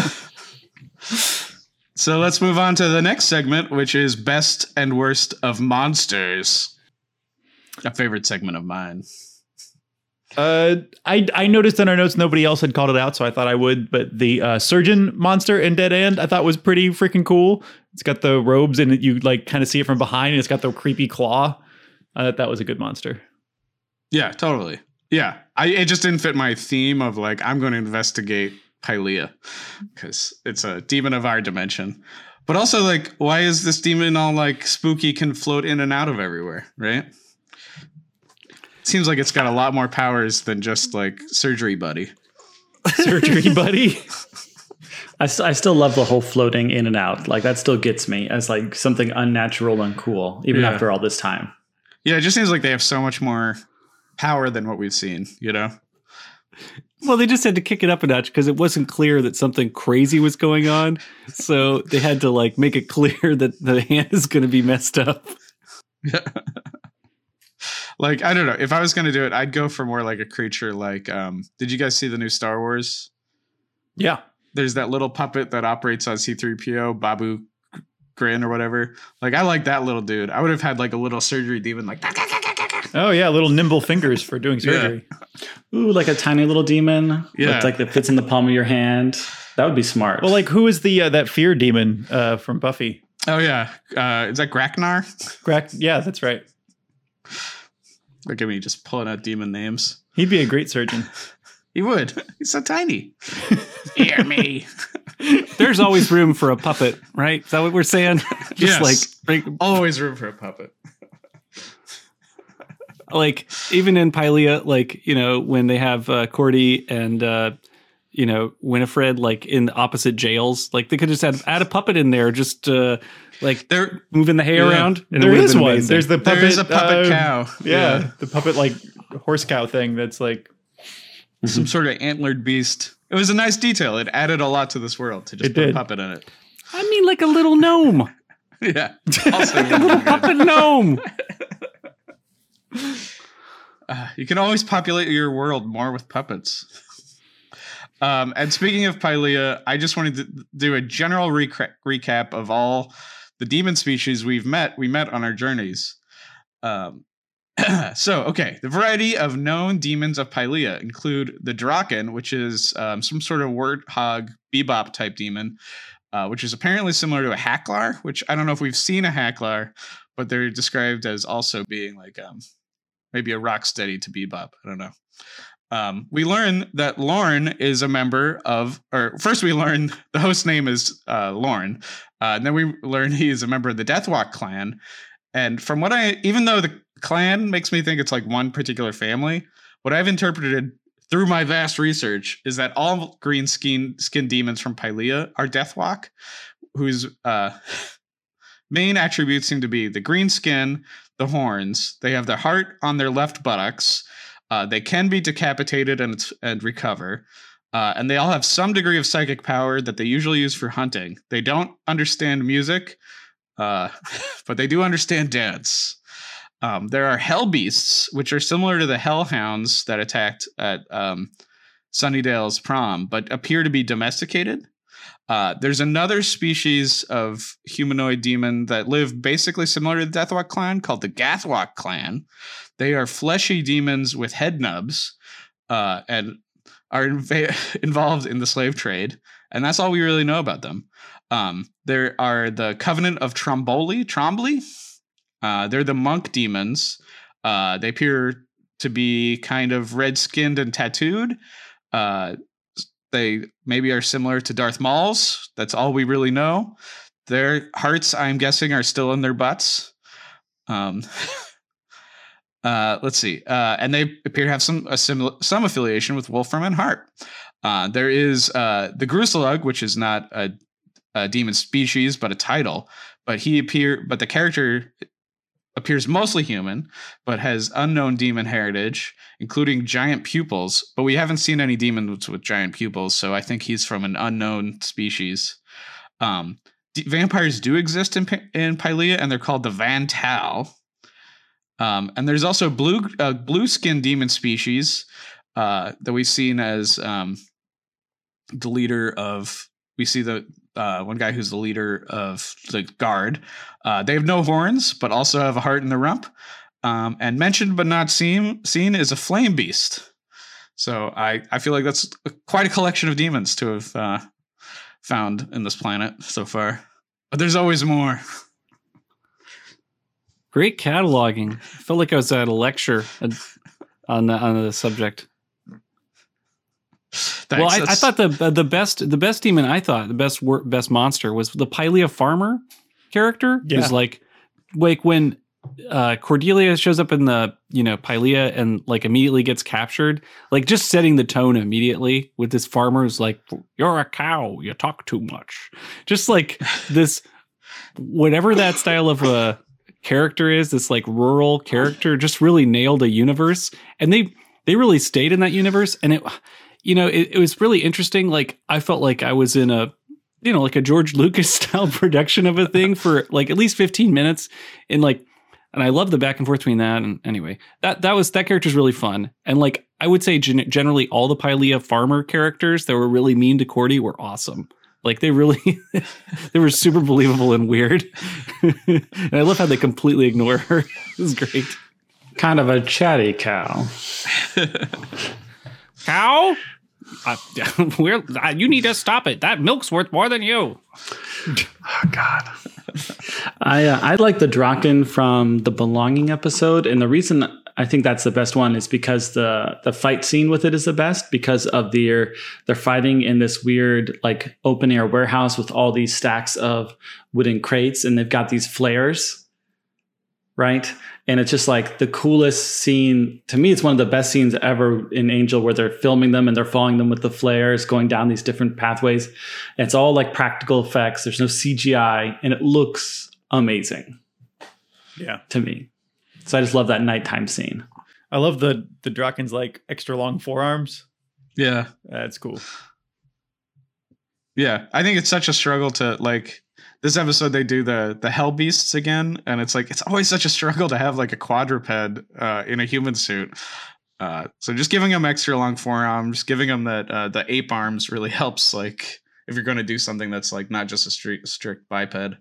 so let's move on to the next segment, which is best and worst of monsters. A favorite segment of mine. Uh, I I noticed in our notes nobody else had called it out, so I thought I would. But the uh, surgeon monster in Dead End I thought was pretty freaking cool. It's got the robes and you like kind of see it from behind, and it's got the creepy claw. I thought that was a good monster. Yeah, totally. Yeah, I it just didn't fit my theme of like I'm going to investigate Pylea because it's a demon of our dimension. But also, like, why is this demon all like spooky? Can float in and out of everywhere, right? Seems like it's got a lot more powers than just like surgery buddy. Surgery buddy. I, st- I still love the whole floating in and out. Like that still gets me as like something unnatural and cool, even Yeah. after all this time. Yeah, it just seems like they have so much more power than what we've seen. You know? Well, they just had to kick it up a notch because it wasn't clear that something crazy was going on. So they had to like make it clear that the hand is going to be messed up. like I don't know. If I was gonna do it, I'd go for more like a creature. Like, um, did you guys see the new Star Wars? yeah. There's that little puppet that operates on C3PO, Babu Grin or whatever. Like, I like that little dude. I would have had like a little surgery demon, like Oh yeah, little nimble fingers for doing surgery. Ooh, like a tiny little demon. Yeah. With, like that fits in the palm of your hand. That would be smart. Well, like who is the uh, that fear demon uh, from Buffy? oh yeah, uh, is that Graknar? Grack. Yeah, that's right. Look at me just pulling out demon names. He'd be a great surgeon. He would. He's so tiny. Hear me. There's always room for a puppet, right? Is that what we're saying? Yes. Just like bring, Always room for a puppet. like even in Pylea, like you know when they have uh, Cordy and uh, you know Winifred like in opposite jails, like they could just add, add a puppet in there, just uh, like There, moving the hay Yeah. around. and it there would've is been one. amazing. There's the puppet. there is a puppet uh, cow. Yeah, the puppet like horse cow thing. That's like some sort of antlered beast. It was a nice detail. It added a lot to this world to just It put a puppet in it. I mean, like a little gnome, Yeah. Also, a little puppet gnome. Uh, you can always populate your world more with puppets. Um, and speaking of Pylea, I just wanted to do a general recra- recap of all the demon species we've met. We met on our journeys. Um, so, okay, the variety of known demons of Pylea include the Drokken, which is um, some sort of warthog bebop type demon, uh, which is apparently similar to a Hacklar. Which I don't know if we've seen a Hacklar, but they're described as also being like um, maybe a rock steady to bebop. I don't know. Um, we learn that Lorne is a member of, or first we learn the host name is uh, Lorne, uh, and then we learn he is a member of the Deathwok clan. And from what I, even though the clan makes me think it's like one particular family, what I've interpreted through my vast research is that all green skin skin demons from Pylea are Deathwok, whose uh, main attributes seem to be the green skin, the horns. They have the heart on their left buttocks. Uh, they can be decapitated and and recover. Uh, and they all have some degree of psychic power that they usually use for hunting. They don't understand music, uh, but they do understand dance. Um, there are hell beasts, which are similar to the hellhounds that attacked at um, Sunnydale's prom, but appear to be domesticated. Uh, there's another species of humanoid demon that live basically similar to the Deathwok clan called the Gathwalk clan. They are fleshy demons with head nubs uh, and are inv- involved in the slave trade. And that's all we really know about them. Um, there are the Covenant of Tromboli, Trombli. Uh, they're the monk demons. Uh, they appear to be kind of red skinned and tattooed. Uh, they maybe are similar to Darth Maul's. That's all we really know. Their hearts, I'm guessing, are still in their butts. Um, uh, let's see. Uh, and they appear to have some similar some affiliation with Wolfram and Hart. Uh, there is uh, the Groosalugg, which is not a, a demon species but a title. But he appear, but the character appears mostly human, but has unknown demon heritage, including giant pupils. But we haven't seen any demons with giant pupils, so I think he's from an unknown species. Um, d- vampires do exist in in Pylea, and they're called the Van Tau. Um, and there's also blue uh, blue skin demon species uh, that we've seen as um, the leader of. We see the uh, one guy who's the leader of the guard. Uh, they have no horns, but also have a heart in the rump. Um, and mentioned but not seen seen is a flame beast. So I I feel like that's quite a collection of demons to have uh, found in this planet so far. But there's always more. Great cataloging. I felt like I was at a lecture on the on the subject. Thanks, well, I, I thought the the best the best demon I thought the best wor- best monster was the Pylea farmer character. Yeah. Who's like like when uh, Cordelia shows up in the you know Pylea and like immediately gets captured. Like just setting the tone immediately with this farmer who's like, "You're a cow. You talk too much." Just like this, whatever that style of a character is, this like rural character, just really nailed a universe, and they they really stayed in that universe, and it you know, it, it was really interesting. Like I felt like I was in a, you know, like a George Lucas style production of a thing for like at least 15 minutes. And like, and I love the back and forth between that. And anyway, that, that was, that character's really fun. And like, I would say gen- generally all the Pylea farmer characters that were really mean to Cordy were awesome. Like they really, they were super believable and weird. and I love how they completely ignore her. This is great. Kind of a chatty cow. Cow? Uh, we're, uh, you need to stop it. That milk's worth more than you. Oh God. I uh, I like the Drokken from the Belonging episode, and the reason I think that's the best one is because the the fight scene with it is the best because of their they're fighting in this weird like open air warehouse with all these stacks of wooden crates, and they've got these flares, right? And it's just like the coolest scene to me. It's one of the best scenes ever in Angel, where they're filming them and they're following them with the flares, going down these different pathways. It's all like practical effects. There's no CGI, and it looks amazing Yeah. to me. So I just love that nighttime scene. I love the the Drokken's like extra long forearms. yeah. That's cool. Yeah, I think it's such a struggle to like this episode they do the the hell beasts again and it's like it's always such a struggle to have like a quadruped uh, in a human suit. Uh, so just giving them extra long forearms, giving them that uh, the ape arms really helps like if you're going to do something that's like not just a strict strict biped.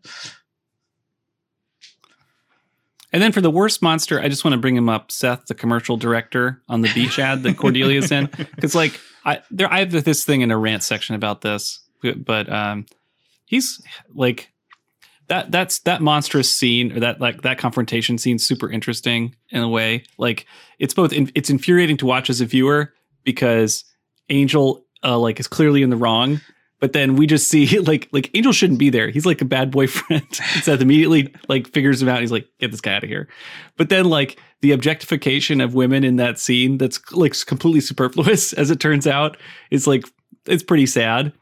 And then for the worst monster, I just want to bring him up, Seth, the commercial director on the beach ad that Cordelia's in, because like I there I have this thing in a rant section about this, but um, he's like that that's that monstrous scene or that like that confrontation scene super interesting in a way. Like it's both in, it's infuriating to watch as a viewer because Angel uh, like is clearly in the wrong, but then we just see like like Angel shouldn't be there. He's like a bad boyfriend. Seth immediately like figures him out. He's like, get this guy out of here. But then like the objectification of women in that scene that's like completely superfluous, as it turns out, is like it's pretty sad.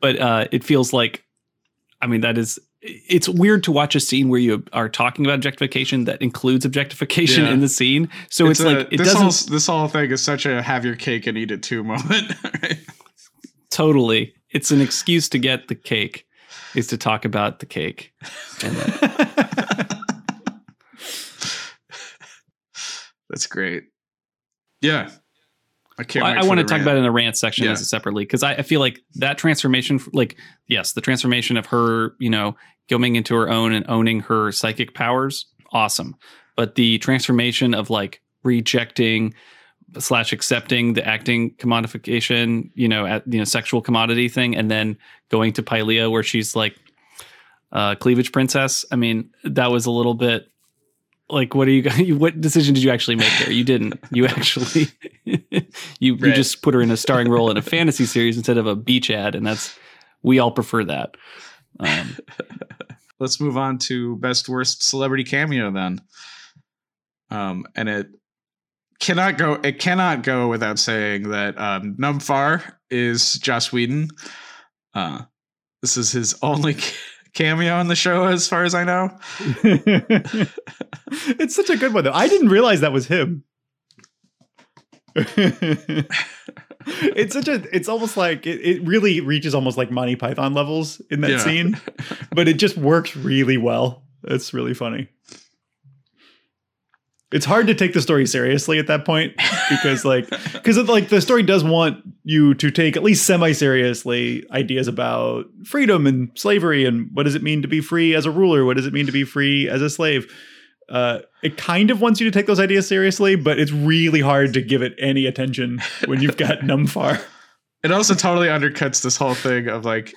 But uh it feels like I mean that is it's weird to watch a scene where you are talking about objectification that includes objectification Yeah. in the scene. So it's, a- like it this doesn't whole this whole thing is such a have your cake and eat it too moment. right? totally it's an excuse to get the cake is to talk about the cake That's great. Yeah, I can't. I, wait I want to talk rant. about it in a rant section Yeah. as a separately because I, I feel like that transformation like yes the transformation of her you know going into her own and owning her psychic powers awesome but the transformation of like rejecting slash accepting the acting commodification you know at you know sexual commodity thing and then going to Pylea where she's like uh cleavage princess. I mean that was a little bit like what are you what decision did you actually make there? You didn't. You actually you you just put her in a starring role in a fantasy series instead of a beach ad and that's we all prefer that. Um, let's move on to best worst celebrity cameo then. Um, and it cannot go. It cannot go without saying that um, Numfar is Joss Whedon. Uh, this is his only cameo in the show, as far as I know. it's such a good one though. I didn't realize that was him. it's such a it's almost like it, it really reaches almost like Monty Python levels in that Yeah. scene, but it just works really well. It's really funny. It's hard to take the story seriously at that point because like because like the story does want you to take at least semi-seriously ideas about freedom and slavery and what does it mean to be free as a ruler what does it mean to be free as a slave uh, it kind of wants you to take those ideas seriously, but it's really hard to give it any attention when you've got Numfar. It also totally undercuts this whole thing of like,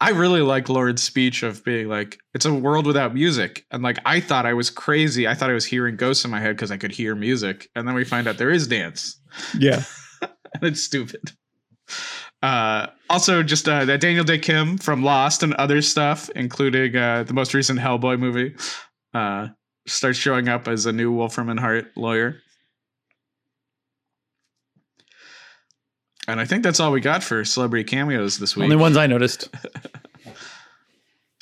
I really like Lorne's speech of being like, it's a world without music. And like, I thought I was crazy. I thought I was hearing ghosts in my head because I could hear music. And then we find out there is dance. Yeah. and it's stupid. Uh, also, just uh, that Daniel Dae Kim from Lost and other stuff, including uh, the most recent Hellboy movie, uh, starts showing up as a new Wolfram and Hart lawyer. And I think that's all we got for celebrity cameos this week. Only ones I noticed.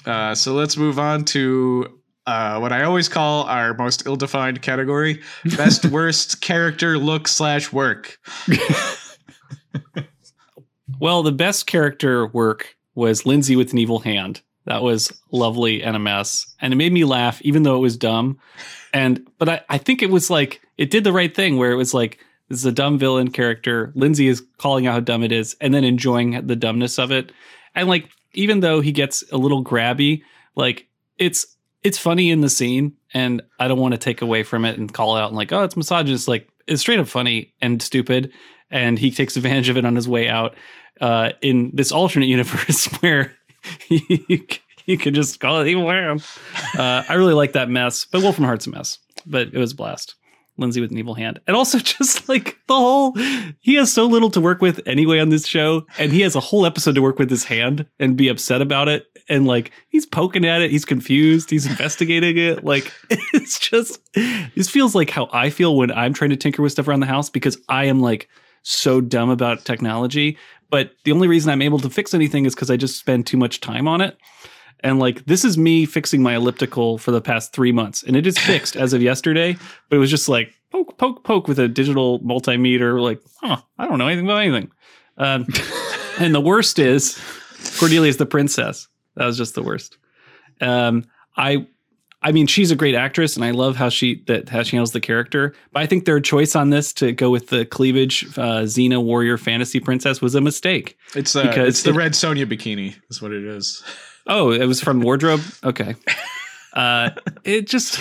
Uh, so let's move on to uh, what I always call our most ill-defined category: best worst character look slash work. Well, the best character work was Lindsey with an evil hand. That was lovely and a mess. And it made me laugh, even though it was dumb. And but I, I think it was like it did the right thing where it was like this is a dumb villain character. Lindsey is calling out how dumb it is and then enjoying the dumbness of it. And like even though he gets a little grabby, like it's it's funny in the scene and I don't want to take away from it and call it out and like, oh, it's misogynist. Like it's straight up funny and stupid. And he takes advantage of it on his way out uh, in this alternate universe where you, you could just call it evil hand. Uh, I really like that mess, but Wolfram Hart's a mess. But it was a blast. Lindsey with an evil hand. And also just like the whole he has so little to work with anyway on this show. And he has a whole episode to work with his hand and be upset about it. And like he's poking at it, he's confused, he's investigating it. Like it's just this feels like how I feel when I'm trying to tinker with stuff around the house because I am like so dumb about technology. But the only reason I'm able to fix anything is because I just spend too much time on it. And like this is me fixing my elliptical for the past three months, and it is fixed as of yesterday. But it was just like poke, poke, poke with a digital multimeter. Like, huh, I don't know anything about anything. Um, and the worst is Cordelia's the princess. That was just the worst. Um, I, I mean, she's a great actress, and I love how she that how she handles the character. But I think their choice on this to go with the cleavage uh, Xena warrior fantasy princess was a mistake. It's uh, Because it's the it- Red Sonja bikini. Is what it is. Oh, it was from wardrobe. Okay. Uh, it just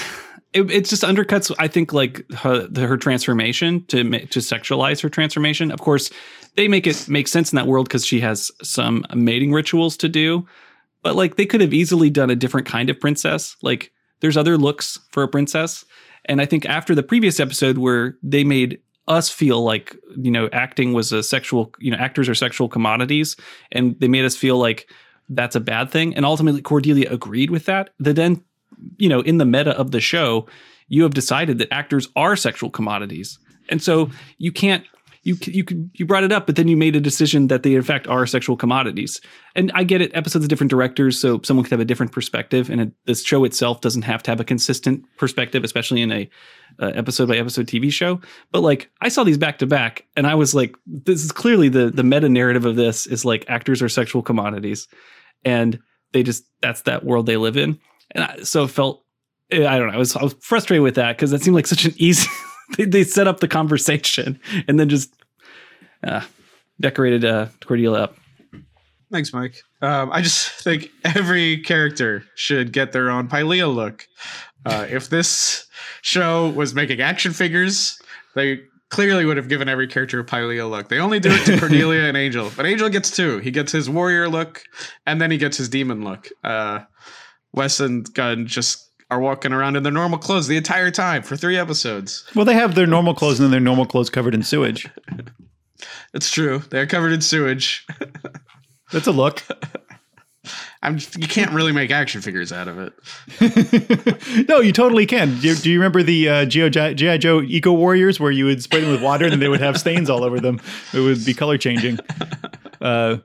it, it just undercuts. I think like her, her transformation to to sexualize her transformation. Of course, they make it make sense in that world because she has some mating rituals to do. But like they could have easily done a different kind of princess. Like there's other looks for a princess. And I think after the previous episode where they made us feel like, you know, acting was a sexual, you know, actors are sexual commodities and they made us feel like that's a bad thing. And ultimately Cordelia agreed with that. That then, you know, in the meta of the show, you have decided that actors are sexual commodities. And so you can't you you you brought it up, but then you made a decision that they in fact are sexual commodities. And I get it, episodes of different directors, so someone could have a different perspective, and it, this show itself doesn't have to have a consistent perspective, especially in a uh, episode by episode TV show. But like, I saw these back to back, and I was like, this is clearly the the meta narrative of this is like actors are sexual commodities, and they just that's that world they live in, and I, so it felt. eh, I don't know. I was I was frustrated with that because that seemed like such an easy. they, they set up the conversation and then just uh, decorated uh, Cordelia up. Thanks, Mike. Um, I just think every character should get their own Pylea look. Uh, if this show was making action figures, they clearly would have given every character a Pylea look. They only do it to Cordelia and Angel, but Angel gets two. He gets his warrior look, and then he gets his demon look. Uh, Wes and Gunn just are walking around in their normal clothes the entire time for three episodes. Well, they have their normal clothes and then their normal clothes covered in sewage. It's true. They're covered in sewage. That's a look. I'm, you can't really make action figures out of it. no, you totally can. Do you, do you remember the uh, G.I. Joe Eco Warriors where you would spray them with water and they would have stains all over them? It would be color changing. Uh,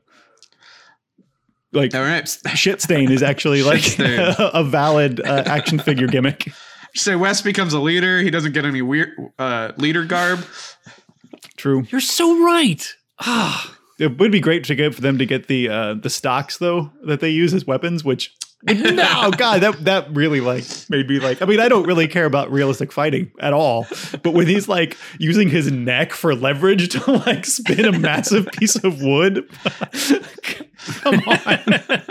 like All right. shit stain is actually like stain. a valid uh, action figure gimmick. say Wes becomes a leader. He doesn't get any weird uh, leader garb. True. You're so right. Ah, It would be great to get for them to get the uh, the stocks though that they use as weapons, which no god that that really like made me like I mean I don't really care about realistic fighting at all but when he's like using his neck for leverage to like spin a massive piece of wood come on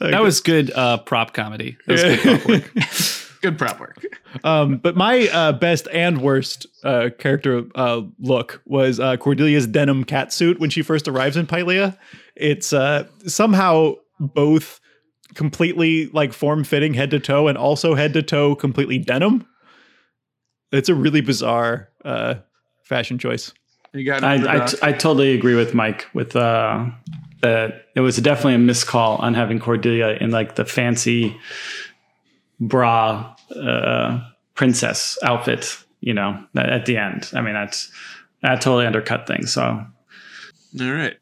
that was good uh, prop comedy. That was good prop work. Good prep work. Um, but my uh, best and worst uh, character uh, look was uh, Cordelia's denim catsuit when she first arrives in Pylea. It's uh, somehow both completely like form fitting head to toe and also head to toe completely denim. It's a really bizarre uh, fashion choice. You got I, I, underdog. t- I totally agree with Mike with uh, that it was definitely a miscall on having Cordelia in like the fancy bra uh, princess outfit, you know, at at the end. I mean, that's that totally undercut things. So All right.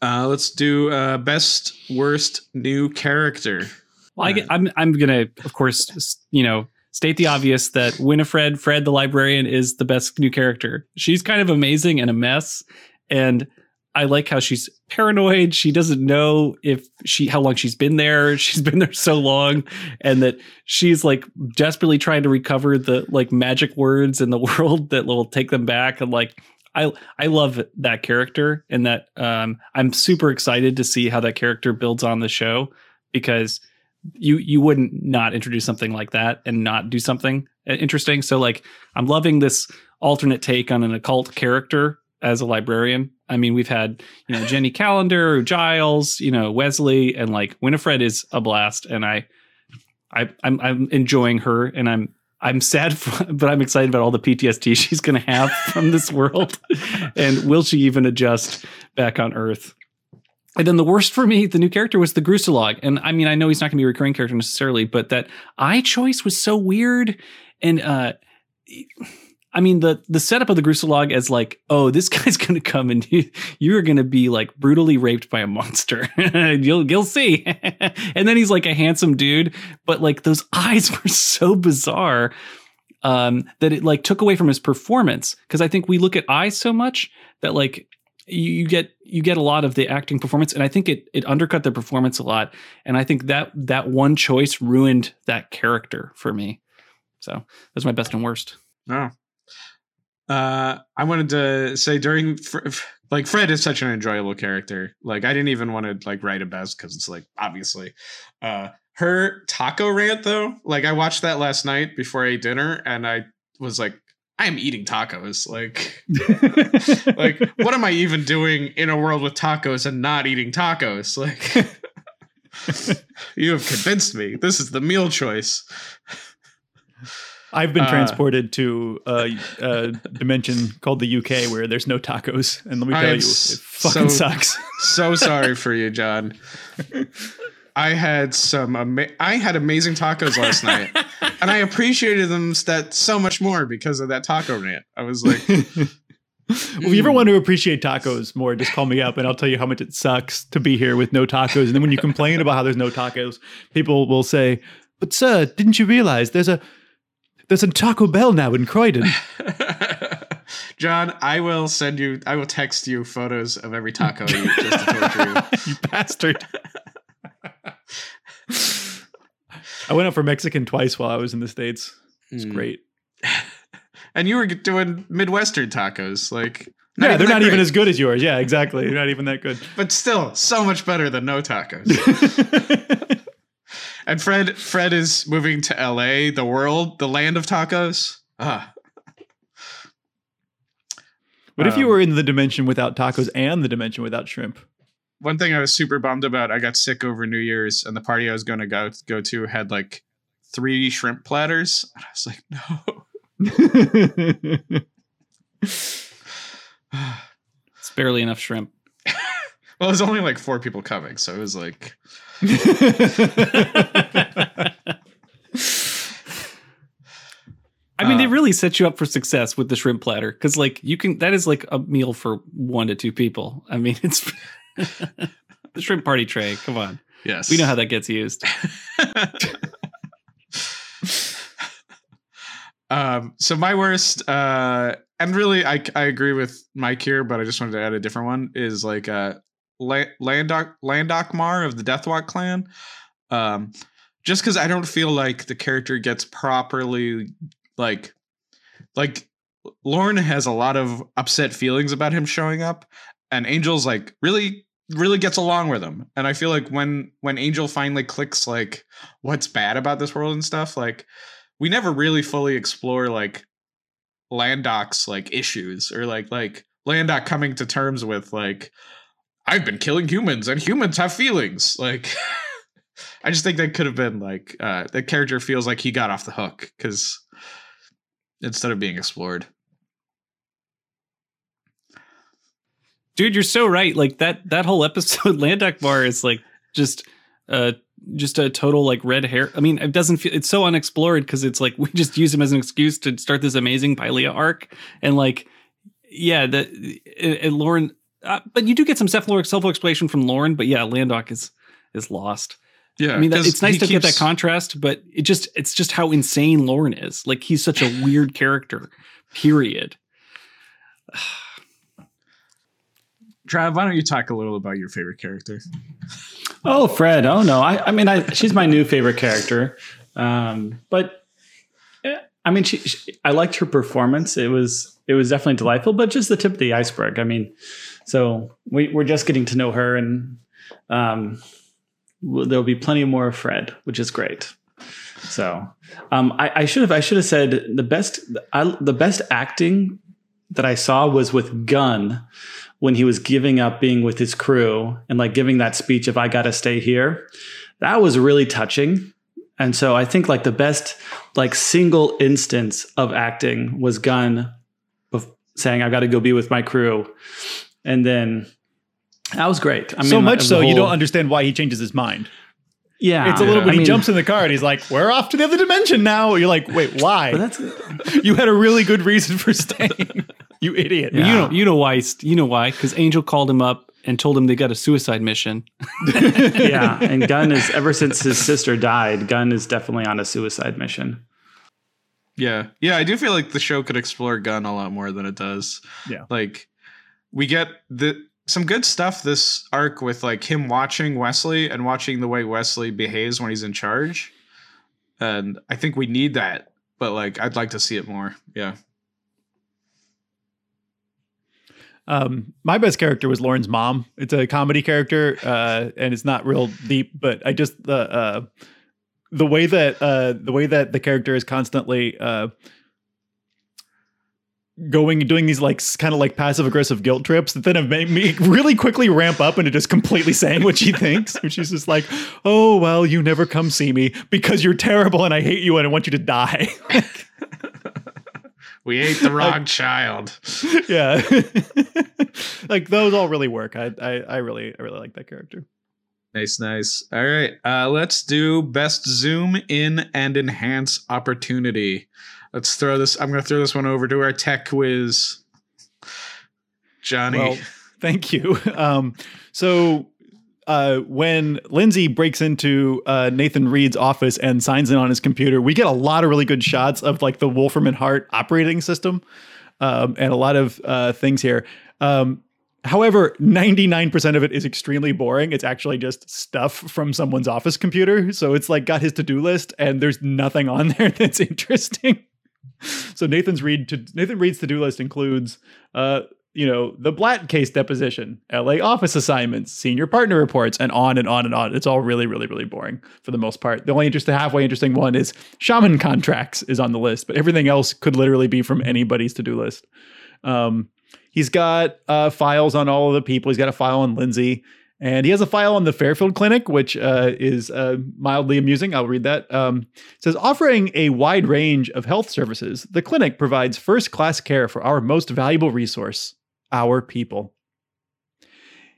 Uh, let's do uh, best worst new character. Well, I, am I'm gonna, of course, you know, state the obvious that Winifred, Fred the librarian, is the best new character. She's kind of amazing and a mess, and I like how she's paranoid. She doesn't know if she how long she's been there. She's been there so long, and that she's like desperately trying to recover the like magic words in the world that will take them back. And like, I I love that character, and that um, I'm super excited to see how that character builds on the show because you you wouldn't not introduce something like that and not do something uh, interesting. So like I'm loving this alternate take on an occult character as a librarian. I mean, we've had you know Jenny Calendar, Giles, you know Wesley, and like Winifred is a blast, and I I I'm, I'm enjoying her, and I'm. I'm sad, for, but I'm excited about all the PTSD she's going to have from this world. and will she even adjust back on Earth? And then the worst for me, the new character was the Groosalugg. And I mean, I know he's not going to be a recurring character necessarily, but that eye choice was so weird. And uh I mean, the the setup of the Groosalugg as like, oh, this guy's going to come and you, you're going to be like brutally raped by a monster. you'll you'll see. and then he's like a handsome dude, but like those eyes were so bizarre um, that it like took away from his performance. Because I think we look at eyes so much that like you, you get you get a lot of the acting performance, and I think it it undercut the performance a lot. And I think that that one choice ruined that character for me. So that's my best and worst. Oh. Uh, I wanted to say during like Fred is such an enjoyable character. Like I didn't even want to like write a best because it's like obviously, uh, her taco rant though. Like I watched that last night before I ate dinner, and I was like, I am eating tacos. Like, like what am I even doing in a world with tacos and not eating tacos? Like, you have convinced me. This is the meal choice. I've been Uh, transported to a, a dimension called the UK where there's no tacos, and let me tell you, it fucking so- sucks. so sorry for you, John. I had some. Ama- I had amazing tacos last night, and I appreciated them that so much more because of that taco rant. I was like, Well, if you ever want to appreciate tacos more, just call me up and I'll tell you how much it sucks to be here with no tacos. And then when you complain about how there's no tacos, people will say, "But sir, didn't you realize there's a there's a Taco Bell now in Croydon?" John, I will send you. I will text you photos of every taco eat just to torture you. you bastard. I went out for Mexican twice while I was in the states. It's Mm. great. And you were doing Midwestern tacos, like yeah, they're not even as good as yours. Yeah, exactly. They're not even that good. but still so much better than no tacos. And Fred, Fred is moving to L.A., the world, the land of tacos. Ah, What if you Um, were in the dimension without tacos and the dimension without shrimp? one thing I was super bummed about. I got sick over New Year's, and the party I was going to go go to had like three shrimp platters. And I was like, no. It's barely enough shrimp. Well, it was only like four people coming, so it was like, I mean, they Uh, really set you up for success with the shrimp platter because, like, you can that is like a meal for one to two people. I mean, it's the shrimp party tray. Come on, yes, we know how that gets used. um, so my worst, uh, and really, I I agree with Mike here, but I just wanted to add a different one. Is like uh, La- Landok Landokmar of the Deathwok clan. Um, just because I don't feel like the character gets properly like like Lorne has a lot of upset feelings about him showing up, and Angel's like really really gets along with him. And I feel like when when Angel finally clicks like what's bad about this world and stuff, like we never really fully explore like Landok's like issues or like like Landoc coming to terms with like I've been killing humans and humans have feelings. Like I just think that could have been like uh the character feels like he got off the hook because instead of being explored. dude you're so right like that that whole episode Landokmar is like just uh just a total like red hair i mean it doesn't feel it's so unexplored because it's like we just use him as an excuse to start this amazing Pylea arc and like yeah the and Lorne uh, but you do get some self self explanation from Lorne but yeah Landok is is lost Yeah. i mean that, 'cause it's nice he to get that contrast but it just it's just how insane Lorne is like he's such a weird character period Trav, why don't you talk a little about your favorite character? Oh, Fred. Oh no. I, I mean, I, she's my new favorite character. Um, but eh, I mean, she, she, I liked her performance. It was, it was definitely delightful, but just the tip of the iceberg. I mean, so we, we're just getting to know her, and um, there'll be plenty more of Fred, which is great. So um, I, I should have, I should have said the best, I, the best acting that I saw was with Gunn when he was giving up being with his crew and like giving that speech of I got to stay here. That was really touching. And so I think like the best like single instance of acting was Gunn saying I got to go be with my crew. And then that was great. I mean so much the so you don't understand why he changes his mind. Yeah. It's a little Yeah. bit. I He jumps in the car and he's like, "We're off to the other dimension now." You're like, "Wait, but why? that's you had a really good reason for staying, you idiot." you know you know why you know why because angel called him up and told him they got a suicide mission yeah. And Gunn is ever since his sister died, Gunn is definitely on a suicide mission. Yeah. Yeah, I do feel like the show could explore Gunn a lot more than it does. Yeah. Like we get the some good stuff this arc with like him watching Wesley and watching the way Wesley behaves when he's in charge. And I think we need that, but like I'd like to see it more. Yeah. Um, my best character was Lorne's mom. It's a comedy character, uh, and it's not real deep, but I just the uh, the way that uh, the way that the character is constantly uh, going and doing these like kind of like passive aggressive guilt trips that then have made me really quickly ramp up into just completely saying what she thinks. And she's just like, "Oh well, you never come see me because you're terrible and I hate you and I want you to die." We ate the wrong child. yeah, like those all really work. I, I I really I really like that character. Nice, nice. All right. Uh let's do best zoom in and enhance opportunity. Let's throw this. I'm gonna throw this one over to our tech quiz. Johnny. Well, thank you. Um, so uh, when Lindsey breaks into uh, Nathan Reed's office and signs in on his computer, we get a lot of really good shots of like the Wolfram and Hart operating system um, and a lot of uh, things here. Um, however, 99% of it is extremely boring. It's actually just stuff from someone's office computer. So it's like got his to do list and there's nothing on there that's interesting. So Nathan's read to Nathan Reed's to do list includes uh, you know, the Blatt case deposition, LA office assignments, senior partner reports, and on and on and on. It's all really, really, really boring for the most part. The only interesting, halfway interesting one is shaman contracts is on the list, but everything else could literally be from anybody's to do list. Um, he's got uh, files on all of the people. He's got a file on Lindsey, and he has a file on the Fairfield Clinic, which uh, is uh, mildly amusing. I'll read that. Um, says offering a wide range of health services, the clinic provides first class care for our most valuable resource, our people.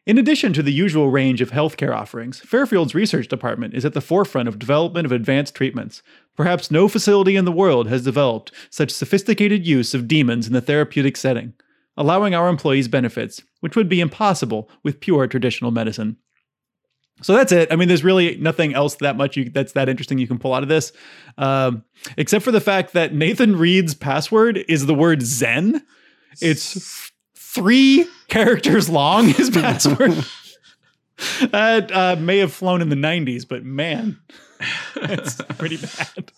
In addition to the usual range of healthcare offerings, Fairfield's research department is at the forefront of development of advanced treatments. Perhaps no facility in the world has developed such sophisticated use of demons in the therapeutic setting, allowing our employees benefits, which would be impossible with pure traditional medicine. So that's it. I mean, there's really nothing else that much you, that's that interesting you can pull out of this, um, except for the fact that Nathan Reed's password is the word Zen. It's three characters long. His password. that uh, may have flown in the '90s, but man, it's pretty bad.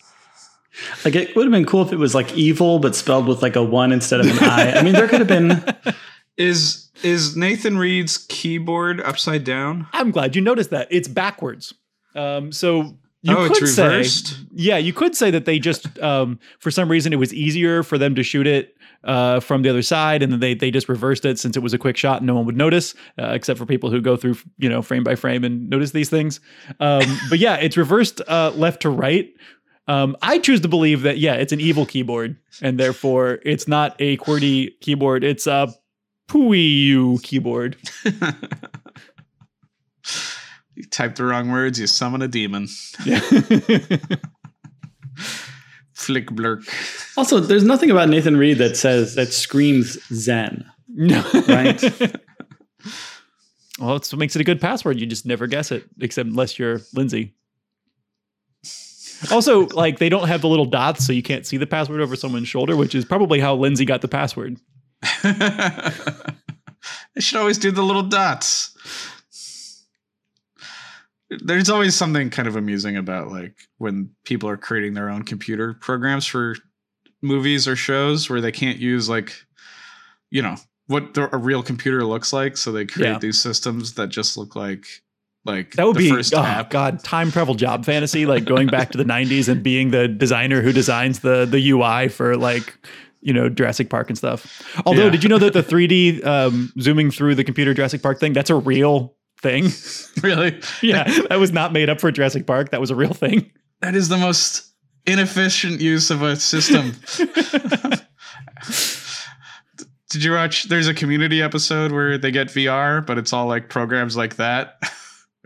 Like it would have been cool if it was like evil, but spelled with like a one instead of an I. I mean, there could have been. is Is Nathan Reed's keyboard upside down? I'm glad you noticed that. It's backwards. Um, so you oh, could it's say, yeah, you could say that they just, um, for some reason, it was easier for them to shoot it uh, from the other side, and then they they just reversed it since it was a quick shot and no one would notice, uh, except for people who go through, you know, frame by frame and notice these things. Um, but yeah, it's reversed uh, left to right. Um, I choose to believe that yeah, it's an evil keyboard, and therefore it's not a QWERTY keyboard. It's a Puyu keyboard. You type the wrong words, you summon a demon. Yeah. Flick blurk. Also, there's nothing about Nathan Reed that says that screams Zen. no. Right. Well, that's what makes it a good password. You just never guess it, except unless you're Lindsey. Also, like they don't have the little dots, so you can't see the password over someone's shoulder, which is probably how Lindsey got the password. I should always do the little dots. There's always something kind of amusing about like when people are creating their own computer programs for movies or shows where they can't use like you know what the, a real computer looks like so they create Yeah. these systems that just look like like That would be first oh app. god, time travel job fantasy, like going back to the '90s and being the designer who designs the the UI for like you know Jurassic Park and stuff. Although, Yeah. did you know that the 3D um, zooming through the computer Jurassic Park thing that's a real thing? really yeah, that was not made up for Jurassic Park. That was a real thing. that is the most inefficient use of a system did you watch there's a community episode where they get vr but it's all like programs like that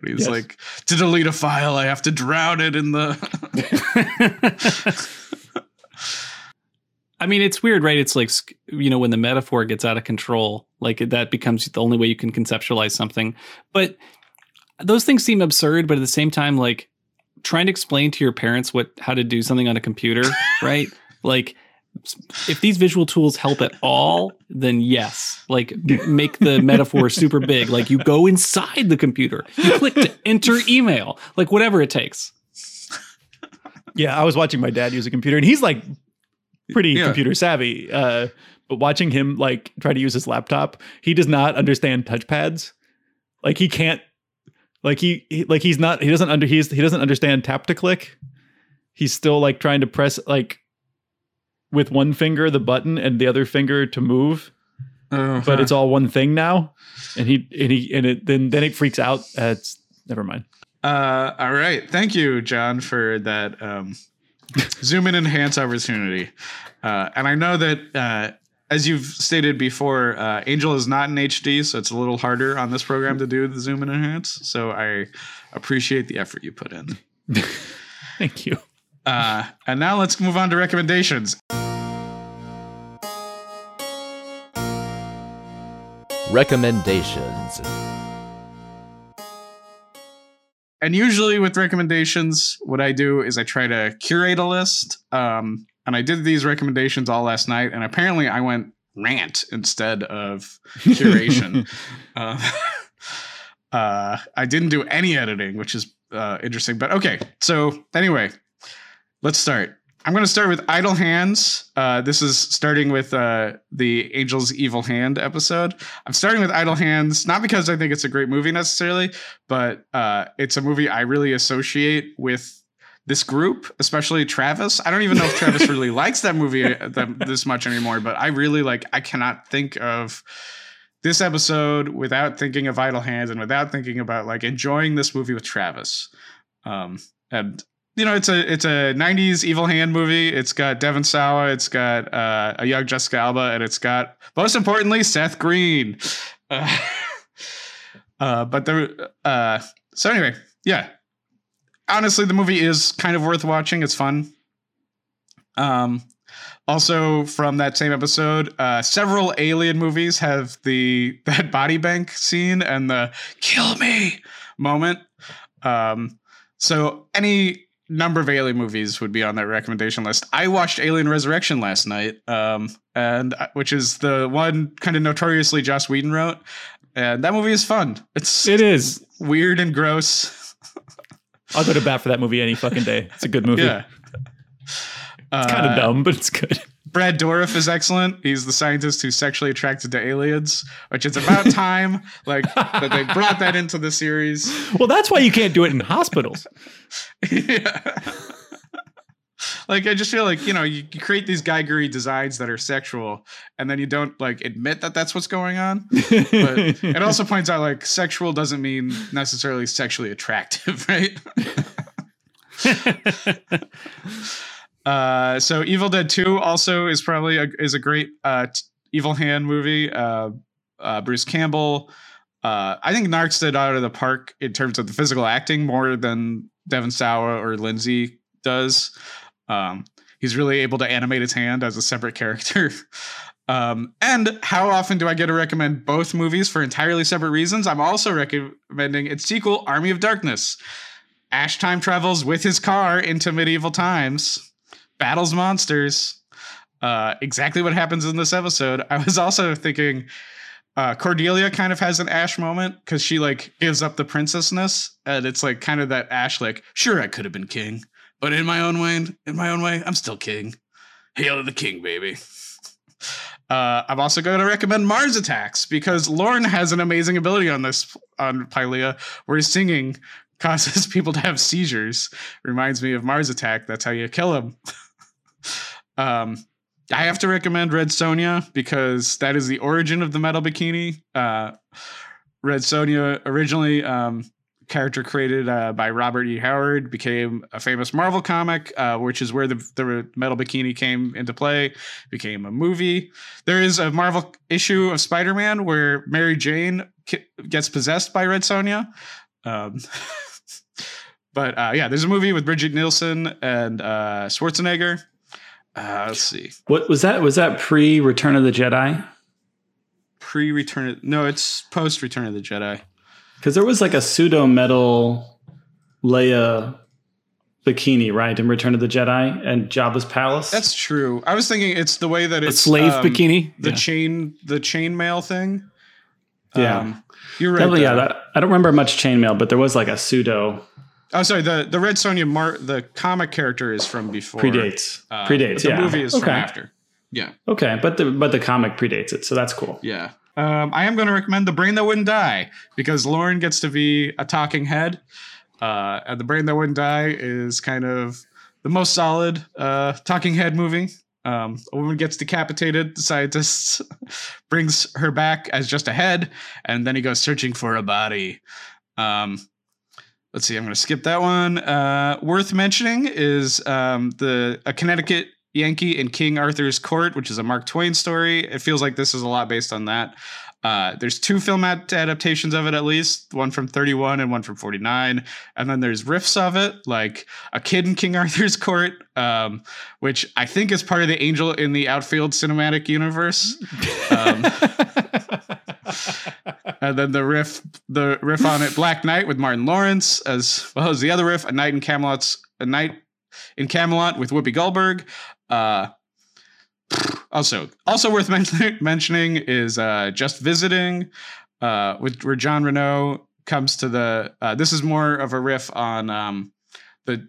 And he's Yes. like to delete a file i have to drown it in the I mean, it's weird, right? It's like, you know, when the metaphor gets out of control, like that becomes the only way you can conceptualize something. But those things seem absurd, but at the same time, like trying to explain to your parents what how to do something on a computer, right? Like if these visual tools help at all, then yes. Like make the metaphor super big. Like you go inside the computer, you click to enter email, like whatever it takes. Yeah, I was watching my dad use a computer, and he's like pretty Yeah. computer savvy. Uh, but watching him like try to use his laptop, he does not understand touchpads. Like he can't. Like he, he like he's not he doesn't under he's he doesn't understand tap to click. He's still like trying to press like with one finger the button and the other finger to move, but it's all one thing now. And he and he and it then then it freaks out. Uh, it's never mind. uh all right thank you john for that um zoom in enhance opportunity uh and i know that uh as you've stated before, uh, Angel is not in HD, so it's a little harder on this program to do the zoom and enhance. So I appreciate the effort you put in. Thank you. Uh, and now let's move on to recommendations. Recommendations. And usually with recommendations, what I do is I try to curate a list. Um, and I did these recommendations all last night, and apparently I went rant instead of curation. uh, uh, I didn't do any editing, which is uh, interesting. But okay, so anyway, let's start. I'm going to start with Idle Hands. Uh, this is starting with uh, the Angel's Evil Hand episode. I'm starting with Idle Hands, not because I think it's a great movie necessarily, but uh, it's a movie I really associate with this group, especially Travis. I don't even know if Travis really likes that movie uh, that, this much anymore, but I really like, I cannot think of this episode without thinking of Idle Hands and without thinking about like enjoying this movie with Travis. Um, and you know, it's a it's a '90s Evil Hand movie. It's got Devon Sawa, it's got uh, a young Jessica Alba, and it's got most importantly Seth Green. Uh, uh, but the uh, so anyway, yeah. Honestly, the movie is kind of worth watching. It's fun. Um, also from that same episode, uh, several alien movies have the that body bank scene and the "kill me" moment. Um, so any number of alien movies would be on that recommendation list. I watched Alien Resurrection last night, um, and uh, which is the one kind of notoriously Joss Whedon wrote, and that movie is fun. It's It is. weird and gross. I'll go to bat for that movie any fucking day. It's a good movie. Yeah. It's kind of Uh, dumb, but it's good. Brad Dourif is excellent. He's the scientist who's sexually attracted to aliens, which is about time like that they brought that into the series. Well, that's why you can't do it in hospitals. yeah. like I just feel like you know you, you create these Geigery designs that are sexual, and then you don't like admit that that's what's going on. But it also points out like sexual doesn't mean necessarily sexually attractive, right? Uh, so Evil Dead Two also is probably a, is a great uh, t- Evil Hand movie. Uh, uh, Bruce Campbell. Uh, I think Narcs did out of the park in terms of the physical acting more than Devon Sawa or Lindsey does. Um, he's really able to animate his hand as a separate character. Um, and how often do I get to recommend both movies for entirely separate reasons? I'm also recommending its sequel, Army of Darkness. Ash time travels with his car into medieval times, battles monsters. Uh, exactly what happens in this episode. I was also thinking uh, Cordelia kind of has an Ash moment because she like gives up the princessness, and it's like kind of that Ash like, sure, I could have been king, but in my own way, in my own way, I'm still king. Hail to the king, baby. Uh, I'm also going to recommend Mars Attacks because Lorne has an amazing ability on this on Pylea, where singing causes people to have seizures. Reminds me of Mars Attack. That's how you kill him. um, I have to recommend Red Sonja because that is the origin of the metal bikini. Uh, Red Sonja originally um, character created uh, by Robert E. Howard became a famous Marvel comic, uh, which is where the, the metal bikini came into play. Became a movie. There is a Marvel issue of Spider Man where Mary Jane gets possessed by Red Sonja. Um, but uh, yeah, there's a movie with Brigitte Nielsen and uh, Schwarzenegger. Uh, let's see. What was that? Was that pre Return of the Jedi? Pre Return. No, it's post Return of the Jedi. Because there was like a pseudo metal Leia bikini, right, in Return of the Jedi and Jabba's palace. That's true. I was thinking it's the way that A it's slave um, bikini. the Yeah. chain, the chainmail thing. Yeah. Um, you're right. Definitely, yeah. That, I don't remember much chainmail, but there was like a pseudo oh, sorry. The the Red Sonja Mar- the comic character is from before. predates. Uh, predates. the yeah. movie is okay. from after. Yeah, Okay, but the but the comic predates it, so that's cool. yeah. Um, I am going to recommend the Brain That Wouldn't Die because Lorne gets to be a talking head, uh, and the Brain That Wouldn't Die is kind of the most solid uh, talking head movie. Um, a woman gets decapitated. The scientist brings her back as just a head, and then he goes searching for a body. Um, let's see. I'm going to skip that one. Uh, worth mentioning is um, the a Connecticut Yankee in King Arthur's Court, which is a Mark Twain story. It feels like this is a lot based on that. Uh, there's two film ad- adaptations of it at least, one from 31 and one from 49. And then there's riffs of it, like a kid in King Arthur's Court, um, which I think is part of the Angel in the Outfield cinematic universe. Um, and then the riff, the riff on it, Black Knight with Martin Lawrence, as well as the other riff, A Knight in Camelot's A Knight in Camelot with Whoopi Goldberg. Uh, also, also worth men- mentioning is uh, Just Visiting, uh, with where John Reno comes to the. Uh, this is more of a riff on um, the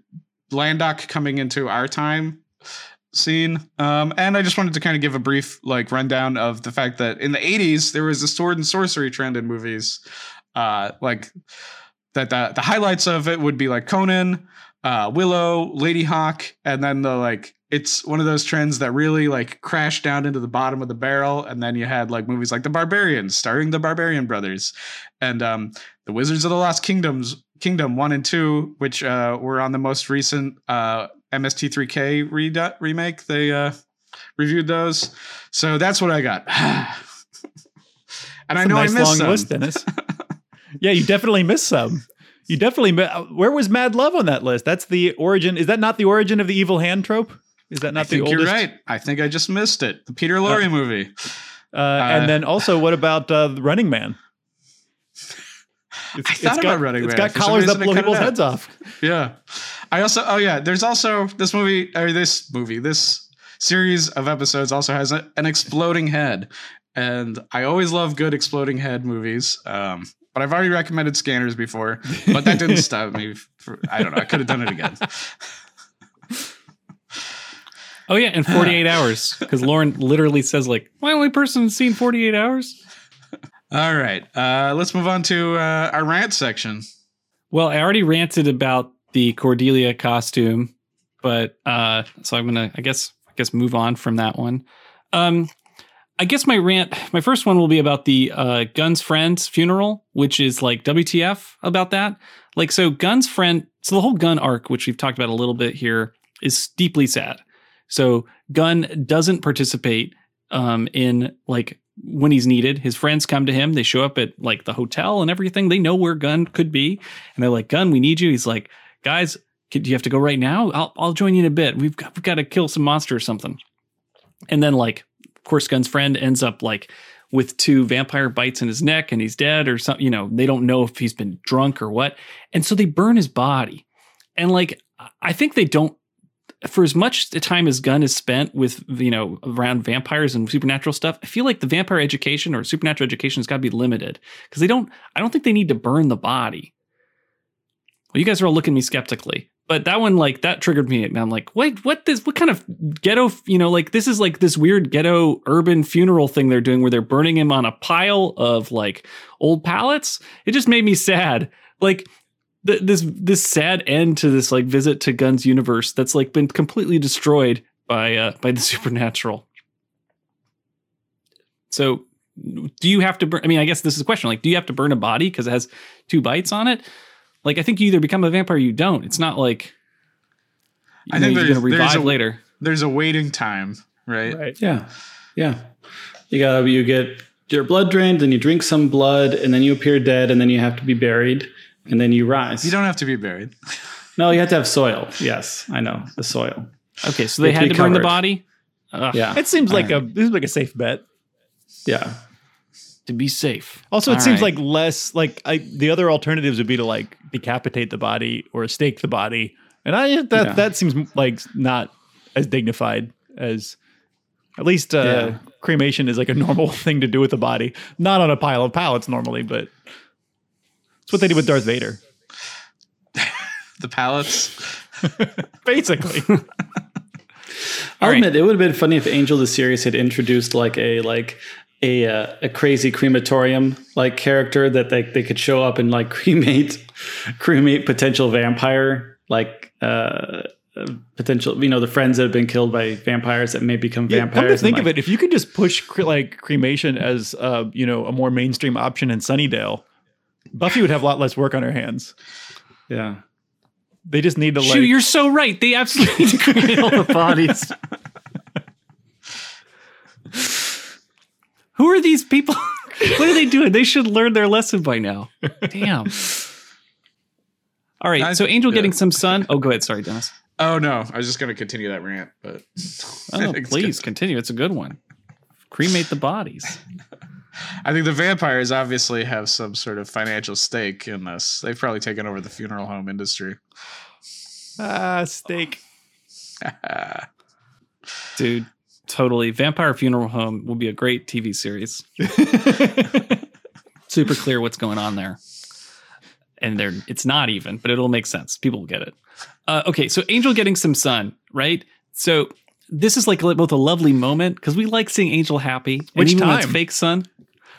Landok coming into our time scene. Um, and I just wanted to kind of give a brief like rundown of the fact that in the 80s there was a sword and sorcery trend in movies. Uh, like that the, the highlights of it would be like Conan, uh, Willow, Ladyhawke, and then the like it's one of those trends that really like crashed down into the bottom of the barrel. And then you had like movies like The Barbarians, starring the Barbarian brothers, and um, The Wizards of the Lost Kingdoms, Kingdom one and two, which uh, were on the most recent uh, MST3K re- remake. They uh, reviewed those, so that's what I got. and I That's a know nice I missed long some. list, Dennis. yeah, you definitely missed some. You definitely. uh, Where was Mad Love on that list? That's the origin. Is that not the origin of the evil hand trope? Is that not I the think oldest? you're right. I think I just missed it. The Peter Lorre movie. Uh, and then also, what about uh, the Running Man? It's, I thought about Running It's Man. It's got collars that blow people's heads off. Yeah. I also oh yeah, there's also this movie or this movie, this series of episodes also has a, an exploding head. And I always love good exploding head movies. Um, but I've already recommended Scanners before, but that didn't stop me. For, I don't know. I could have done it again. Oh yeah, in 48 hours because Lorne literally says like, "My only person seen 48 hours." All right, uh, let's move on to uh, our rant section. Well, I already ranted about the Cordelia costume, but uh, so I'm gonna, I guess, I guess, move on from that one. Um, I guess my rant, my first one will be about the uh, Gunn's friend's funeral, which is like WTF about that. Like, so Gunn's friend, so the whole Gunn arc, which we've talked about a little bit here, is deeply sad. So Gunn doesn't participate um, in like when he's needed. His friends come to him. They show up at like the hotel and everything. They know where Gunn could be, and they're like, "Gunn, we need you." He's like, "Guys, do you have to go right now? I'll I'll join you in a bit. We've got, we've got to kill some monster or something." And then like, of course, Gunn's friend ends up like with two vampire bites in his neck and he's dead or something. You know, they don't know if he's been drunk or what, and so they burn his body. And like, I think they don't for as much time as Gunn is spent with you know around vampires and supernatural stuff, I feel like the vampire education or supernatural education has got to be limited because they don't. I don't think they need to burn the body. Well, you guys are all looking at me skeptically, but that one like that triggered me, and I'm like, wait, what this? What kind of ghetto? You know, like this is like this weird ghetto urban funeral thing they're doing where they're burning him on a pile of like old pallets. It just made me sad. Like th- this this sad end to this like visit to Gunn's universe that's like been completely destroyed by uh by the supernatural. So do you have to burn I mean I guess this is a question like do you have to burn a body because it has two bites on it? Like I think you either become a vampire or you don't. It's not like I think you're gonna there's revive a- later. There's a waiting time, right? Right. Yeah, yeah. You gotta you get your blood drained, then you drink some blood, and then you appear dead, and then you have to be buried, and then you rise. You don't have to be buried. No, you have to have soil. Yes, I know the soil. Okay, so they Have to had be to burn the body Ugh, Yeah, It seems like a this is like a safe bet. yeah. to be safe. Also, it All seems right. like less like I, the other alternatives would be to like decapitate the body or stake the body, and I that Yeah. that seems like not as dignified as at least uh, Yeah. cremation is like a normal thing to do with the body, not on a pile of pallets normally, but it's what they did with Darth Vader, The pallets. basically. I'll right. admit it would have been funny if Angel the series had introduced like a like a uh, a crazy crematorium like character that they they could show up and like cremate cremate potential vampire like uh uh, potential you know the friends that have been killed by vampires that may become Yeah, vampires come to and, think of it, if you could just push cre- like cremation as uh, you know a more mainstream option in Sunnydale, Buffy would have a lot less work on her hands. yeah They just need to like. Shoot, you're so right. They absolutely need to cremate all the bodies. Who are these people? what are they doing? They should learn their lesson by now. Damn. All right. I- so Angel yeah. getting some sun. Oh, go ahead. Sorry, Dennis. Oh no, I was just gonna continue that rant, but Oh, please good. continue. It's a good one. Cremate the bodies. I think the vampires obviously have some sort of financial stake in this. They've probably taken over the funeral home industry. ah steak. Dude, totally. Vampire Funeral Home will be a great TV series. Super clear what's going on there. And they're it's not even, but it'll make sense. People will get it. Uh, okay, so Angel getting some sun, right? So this is like both a lovely moment because we like seeing Angel happy. and Which even when it's fake sun.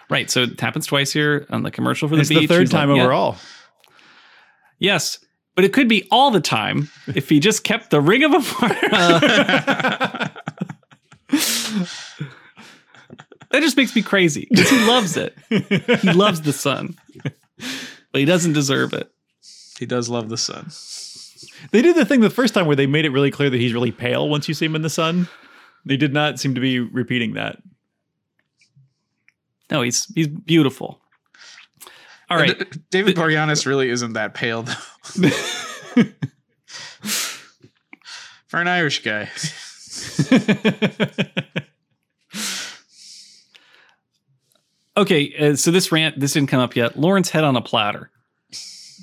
Right. So it happens twice here on the commercial for the it's beach. the third He's like, time "Yeah, overall. Yes. But it could be all the time if he just kept the ring of apart. that just makes me crazy because he loves it. He loves the sun, but he doesn't deserve it. He does love the sun. They did the thing the first time where they made it really clear that he's really pale once you see him in the sun. They did not seem to be repeating that. No, he's he's beautiful. All right. D- David Boreanaz really isn't that pale though. For an Irish guy. Okay, uh, so this rant, this didn't come up yet. Lorne's head on a platter.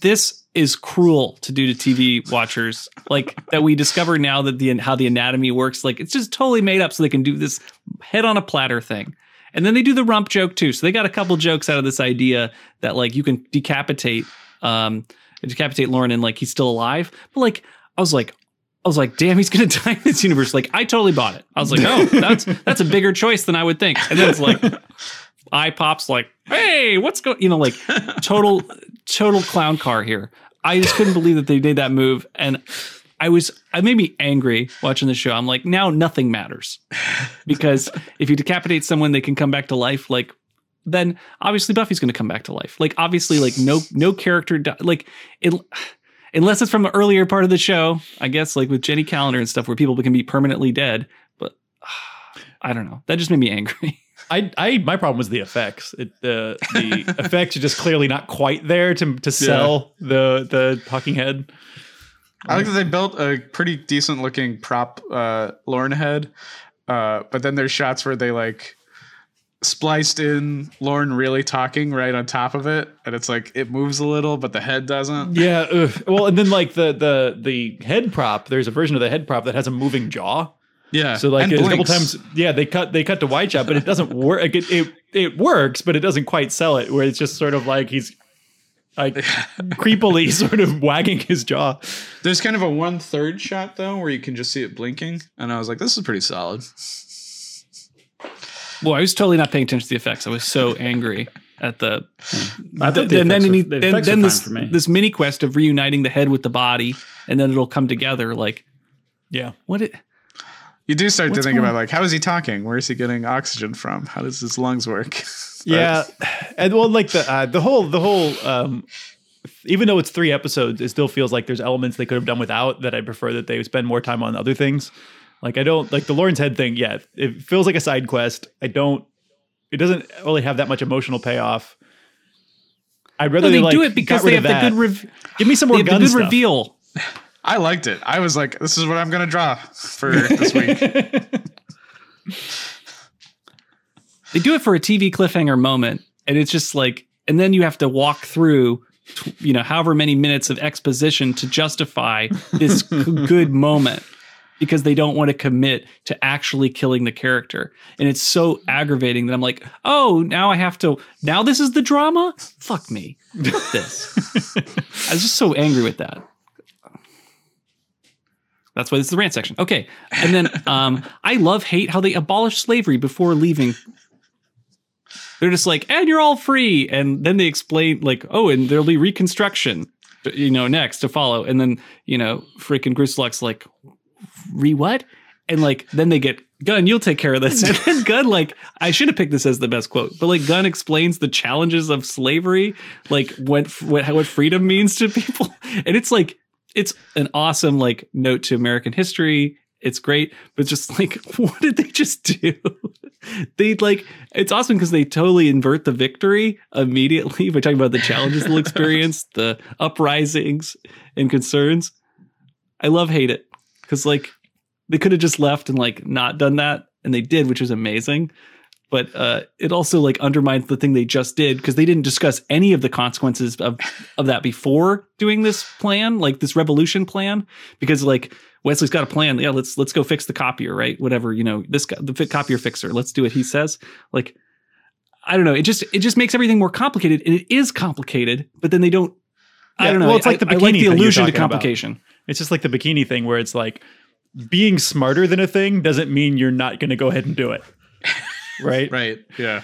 This is cruel to do to TV watchers. Like that we discover now that the how the anatomy works. Like it's just totally made up so they can do this head on a platter thing. And then they do the rump joke too. So they got a couple jokes out of this idea that like you can decapitate um decapitate Lorne and like he's still alive. But like I was like, I was like, damn, he's gonna die in this universe. Like, I totally bought it. I was like, oh, that's that's a bigger choice than I would think. And then it's like, eye pops like, hey, what's going? You know, like total total clown car here. I just couldn't believe that they made that move, and I was I made me angry watching the show. I'm like, now nothing matters because if you decapitate someone, they can come back to life. Like, then obviously Buffy's to come back to life. Like, obviously, like no no character di- like it. Unless it's from an earlier part of the show, I guess, like with Jenny Calendar and stuff, where people can be permanently dead. But I don't know. That just made me angry. I, I, my problem was the effects. It, the the effects are just clearly not quite there to to sell the the talking head. I like that they built a pretty decent looking prop uh Lorne head. Uh but then there's shots where they like spliced in Lorne really talking right on top of it and it's like it moves a little but the head doesn't. Yeah. ugh. Well, and then like the the the head prop. There's a version of the head prop that has a moving jaw. Yeah. So like a couple times, yeah, they cut they cut to wide shot, but it doesn't work. It, it it works, but it doesn't quite sell it. Where it's just sort of like he's like creepily sort of wagging his jaw. There's kind of a one third shot though where you can just see it blinking and I was like this is pretty solid. Well, I was totally not paying attention to the effects. I was so angry at the. I thought the and then, effects were- he- the then, then this fine for me. this mini quest of reuniting the head with the body, and then it'll come together. Like Yeah. what? It, You do start to think going- about like how is he talking? Where is he getting oxygen from? How does his lungs work? Yeah, and well, like the uh, the whole the whole um, even though it's three episodes, it still feels like there's elements they could have done without that I prefer that they spend more time on other things. Like I don't like the Lorne's head thing. Yeah, it feels like a side quest. I don't. It doesn't really have that much emotional payoff. I'd rather no, they like, do it because they have the that. good rev- Give me some more the Gunn good stuff. reveal. I liked it. I was like, this is what I'm gonna draw for this week. They do it for a TV cliffhanger moment, and it's just like, and then you have to walk through, you know, however many minutes of exposition to justify this good moment because they don't want to commit to actually killing the character. And it's so aggravating that I'm like, oh, now I have to, now this is the drama? Fuck me. This. I was just so angry with that. That's why this is the rant section. Okay. And then um, I love hate how they abolish slavery before leaving. They're just like, and you're all free. And then they explain, like, oh, and there'll be reconstruction, you know, next to follow. And then, you know, freaking Groosalugg's like, re what? And like, then they get Gunn, you'll take care of this. And then Gunn, like, I should have picked this as the best quote, but like, Gunn explains the challenges of slavery, like what what what freedom means to people, and it's like, it's an awesome like note to American history. It's great, but just like, what did they just do? they like, it's awesome because they totally invert the victory immediately by talking about the challenges they'll experience, the uprisings and concerns. I love hate it because like they could have just left and like not done that, and they did, which is amazing. But uh, it also like undermines the thing they just did because they didn't discuss any of the consequences of of that before doing this plan, like this revolution plan. Because like Wesley's got a plan. Yeah, let's let's go fix the copier, right? Whatever you know, this the copier fixer. Let's do what he says. Like I don't know. It just it just makes everything more complicated, and it is complicated. But then they don't. I don't know. well, it's I- like the I, like bikini the thing you're illusion to talking about. complication. It's just like the bikini thing where it's like being smarter than a thing doesn't mean you're not going to go ahead and do it. Right? Right. Yeah.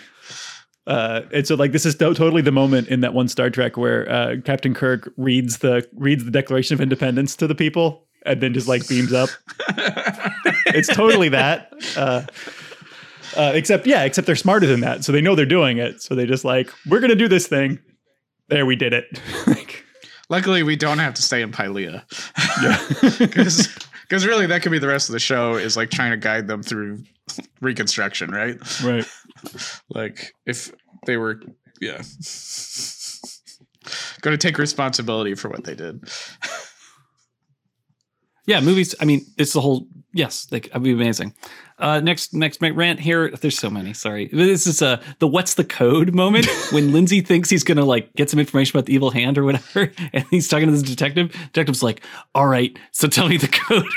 Uh, and so like this is to- totally the moment in that one Star Trek where uh, Captain Kirk reads the reads the Declaration of Independence to the people and then just like beams up. it's totally that. Uh, uh, except yeah, except they're smarter than that, so they know they're doing it. So they just like we're gonna do this thing. There, we did it. like, Luckily, we don't have to stay in Pylea. yeah. Because really, that could be the rest of the show is like trying to guide them through reconstruction, right? right. Like if they were, yeah, going to take responsibility for what they did. Yeah, movies. I mean, it's the whole. Yes, like that'd be amazing. Uh, next, next rant here. There's so many. Sorry, this is uh, the what's the code moment when Lindsey thinks he's gonna like get some information about the evil hand or whatever, and he's talking to this detective. Detective's like, "All right, so tell me the code."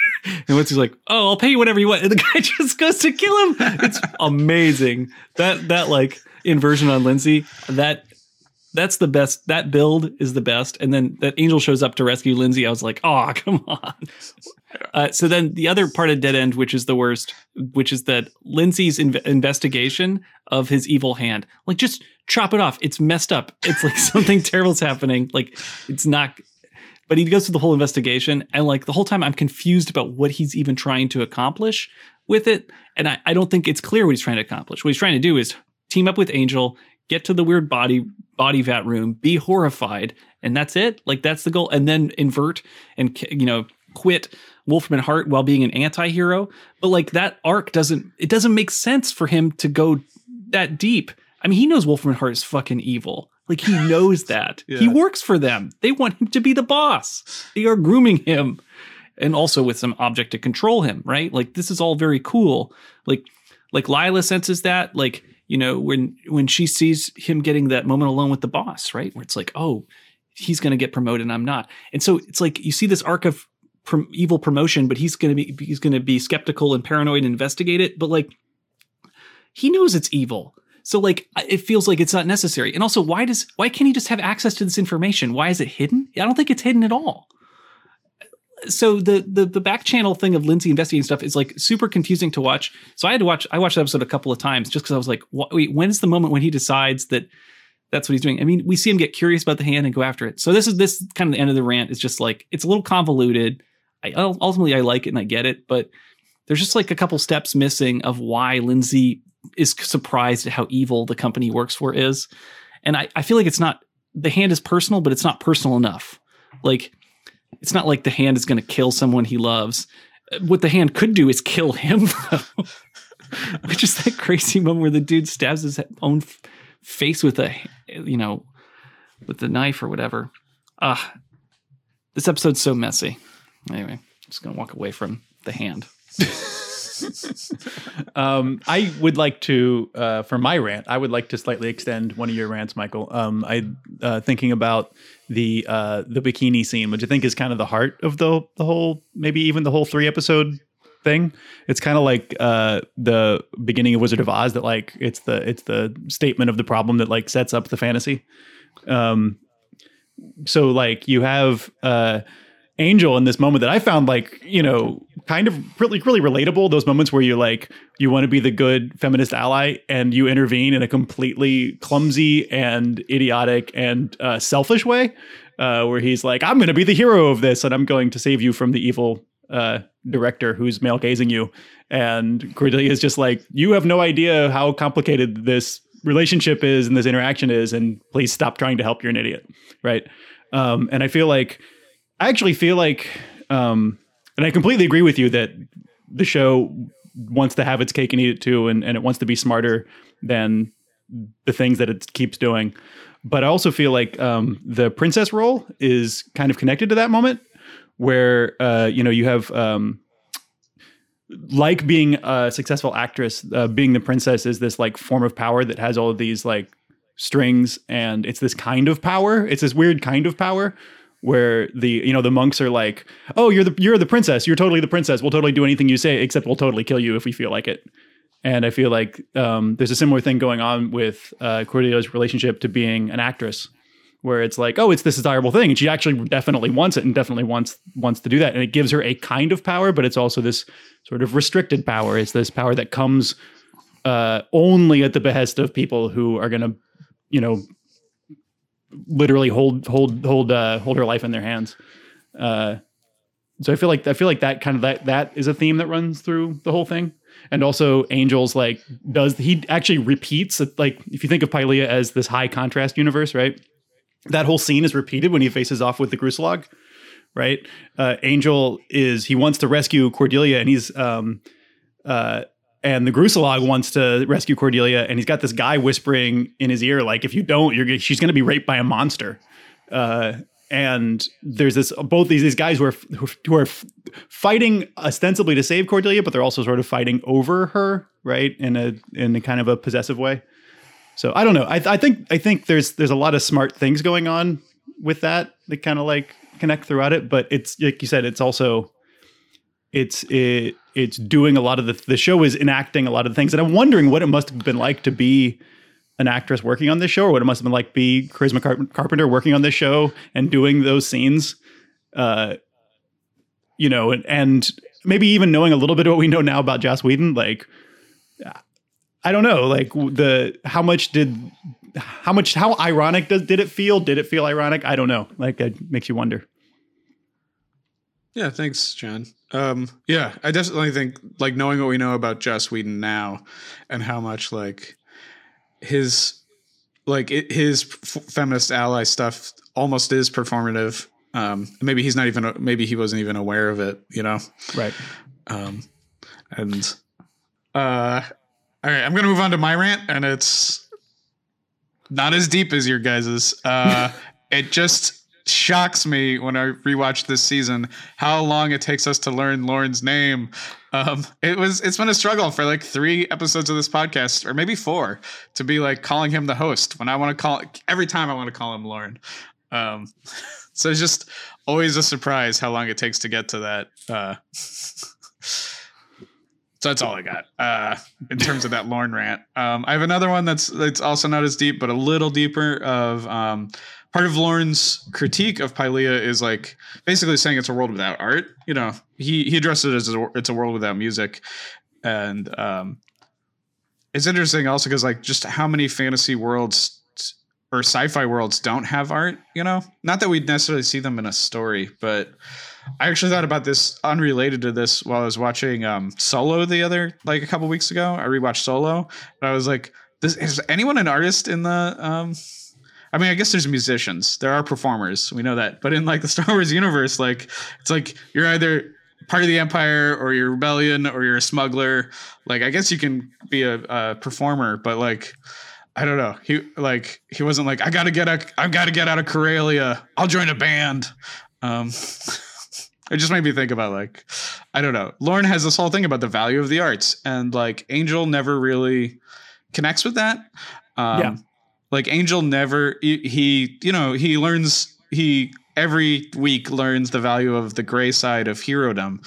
And what's he's like, "Oh, I'll pay you whatever you want." And the guy just goes to kill him. It's amazing. That that like inversion on Lindsey. That That's the best. That build is the best. And then that angel shows up to rescue Lindsey. I was like, oh, come on. Uh, so then the other part of Dead End, which is the worst, which is that Lindsey's inv- investigation of his evil hand, like just chop it off. It's messed up. It's like something terrible's happening. Like it's not. But he goes through the whole investigation, and like the whole time, I'm confused about what he's even trying to accomplish with it. And I, I don't think it's clear what he's trying to accomplish. What he's trying to do is team up with Angel, get to the weird body body vat room, be horrified, and that's it. Like that's the goal, and then invert and you know quit Wolfram Hart while being an anti-hero. But like that arc doesn't it doesn't make sense for him to go that deep. I mean, he knows Wolfram Hart is fucking evil. Like he knows that. Yeah. He works for them. They want him to be the boss. They are grooming him. And also with some object to control him, right? Like this is all very cool. Like like Lilah senses that. Like you know when when she sees him getting that moment alone with the boss right? Where it's like oh he's going to get promoted and i'm not. And so it's like you see this arc of prom- evil promotion but he's going to be he's going to be skeptical and paranoid and investigate it. But like he knows it's evil. So like it feels like it's not necessary. And also why does why can't he just have access to this information? Why is it hidden? I don't think it's hidden at all so the the the back channel thing of Lindsey investigating stuff is like super confusing to watch. So I had to watch. I watched the episode a couple of times just because I was like, wait, when is the moment when he decides that that's what he's doing? I mean, we see him get curious about the hand and go after it. So this is this kind of the end of the rant. Is just like it's a little convoluted. I ultimately I like it and I get it, but there's just like a couple steps missing of why Lindsey is surprised at how evil the company he works for is, and I I feel like it's not the hand is personal, but it's not personal enough. Like it's not like the hand is going to kill someone he loves. What the hand could do is kill him, though. Which is that crazy moment where the dude stabs his own face with a, you know, with the knife or whatever. Ah, this episode's so messy. Anyway, I'm just gonna walk away from the hand. Um, I would like to, uh, for my rant, I would like to slightly extend one of your rants, Michael. Um, I uh, thinking about the uh, the bikini scene, which I think is kind of the heart of the the whole, maybe even the whole three episode thing. It's kind of like uh, the beginning of Wizard of Oz. That like it's the it's the statement of the problem that like sets up the fantasy. Um, so like you have uh angel in this moment that i found like you know kind of really really relatable. Those moments where you like you want to be the good feminist ally and you intervene in a completely clumsy and idiotic and uh, selfish way uh, where he's like i'm going to be the hero of this and i'm going to save you from the evil uh, director who's male gazing you. And cordelia is just like you have no idea how complicated this relationship is and this interaction is and please stop trying to help. You're an idiot. Right? Um, and i feel like I actually feel like, um, and I completely agree with you that the show wants to have its cake and eat it too, and, and it wants to be smarter than the things that it keeps doing. But I also feel like um, the princess role is kind of connected to that moment where uh, you know you have um, like being a successful actress, uh, being the princess is this like form of power that has all of these like strings, and it's this kind of power. It's this weird kind of power where the you know the monks are like, "Oh, you're the you're the princess. You're totally the princess. We'll totally do anything you say, except we'll totally kill you if we feel like it." And I feel like um, there's a similar thing going on with uh, Cordelia's relationship to being an actress, where it's like, "Oh, it's this desirable thing," and she actually definitely wants it and definitely wants wants to do that, and it gives her a kind of power, but it's also this sort of restricted power. It's this power that comes uh, only at the behest of people who are going to, you know, literally hold hold hold uh, hold her life in their hands. Uh, so I feel like I feel like that kind of that that is a theme that runs through the whole thing. And also Angels like does he actually repeats like if you think of Pylea as this high contrast universe, right? That whole scene is repeated when he faces off with the Groosalugg, right? Uh, Angel is he wants to rescue Cordelia and he's um uh and the Groosalugg wants to rescue Cordelia, and he's got this guy whispering in his ear, like, "If you don't, you're she's going to be raped by a monster." Uh, and there's this both these these guys who are who are fighting ostensibly to save Cordelia, but they're also sort of fighting over her, right? In a in a kind of a possessive way. So I don't know. I, I think I think there's there's a lot of smart things going on with that that kind of like connect throughout it, but it's like you said, it's also it's it it's doing a lot of the the show is enacting a lot of the things and i'm wondering what it must have been like to be an actress working on this show or what it must have been like be Charisma Car- Carpenter working on this show and doing those scenes. Uh, you know, and, and maybe even knowing a little bit of what we know now about Joss Whedon, like I don't know, like the how much did how much how ironic does did it feel? Did it feel ironic? I don't know. Like it makes you wonder. Yeah, thanks, John. Um, yeah, I definitely think like knowing what we know about Joss Whedon now, and how much like his like it, his f- feminist ally stuff almost is performative. Um, maybe he's not even maybe he wasn't even aware of it. You know, Right. um, and uh, all right, I'm gonna move on to my rant, and it's not as deep as your guys's. Uh, it just shocks me when I rewatch this season how long it takes us to learn Lorne's name. Um, it was it's been a struggle for like three episodes of this podcast, or maybe four, to be like calling him the host when I want to call every time I want to call him Lorne. Um, so it's just always a surprise how long it takes to get to that. Uh, so that's all I got uh, in terms of that Lorne rant. Um, I have another one that's that's also not as deep, but a little deeper. Of um, part of Lorne's critique of Pylea is like basically saying it's a world without art. You know, he he addressed it as a, it's a world without music, and um, it's interesting also because like just how many fantasy worlds or sci-fi worlds don't have art. You know, not that we'd necessarily see them in a story, but I actually thought about this unrelated to this while I was watching um, Solo the other like a couple weeks ago. I rewatched Solo, and I was like, "This is anyone an artist in the?" Um, I mean, I guess there's musicians, there are performers, we know that, but in like the Star Wars universe, like it's like you're either part of the Empire or you're rebellion or you're a smuggler. Like, I guess you can be a, a performer, but like. I don't know. He like he wasn't like I gotta get a I gotta get out of Corellia. I'll join a band. Um, it just made me think about like I don't know. Lorne has this whole thing about the value of the arts, and like Angel never really connects with that. Um, Yeah. Like Angel never he, you know he learns he every week learns the value of the gray side of herodom.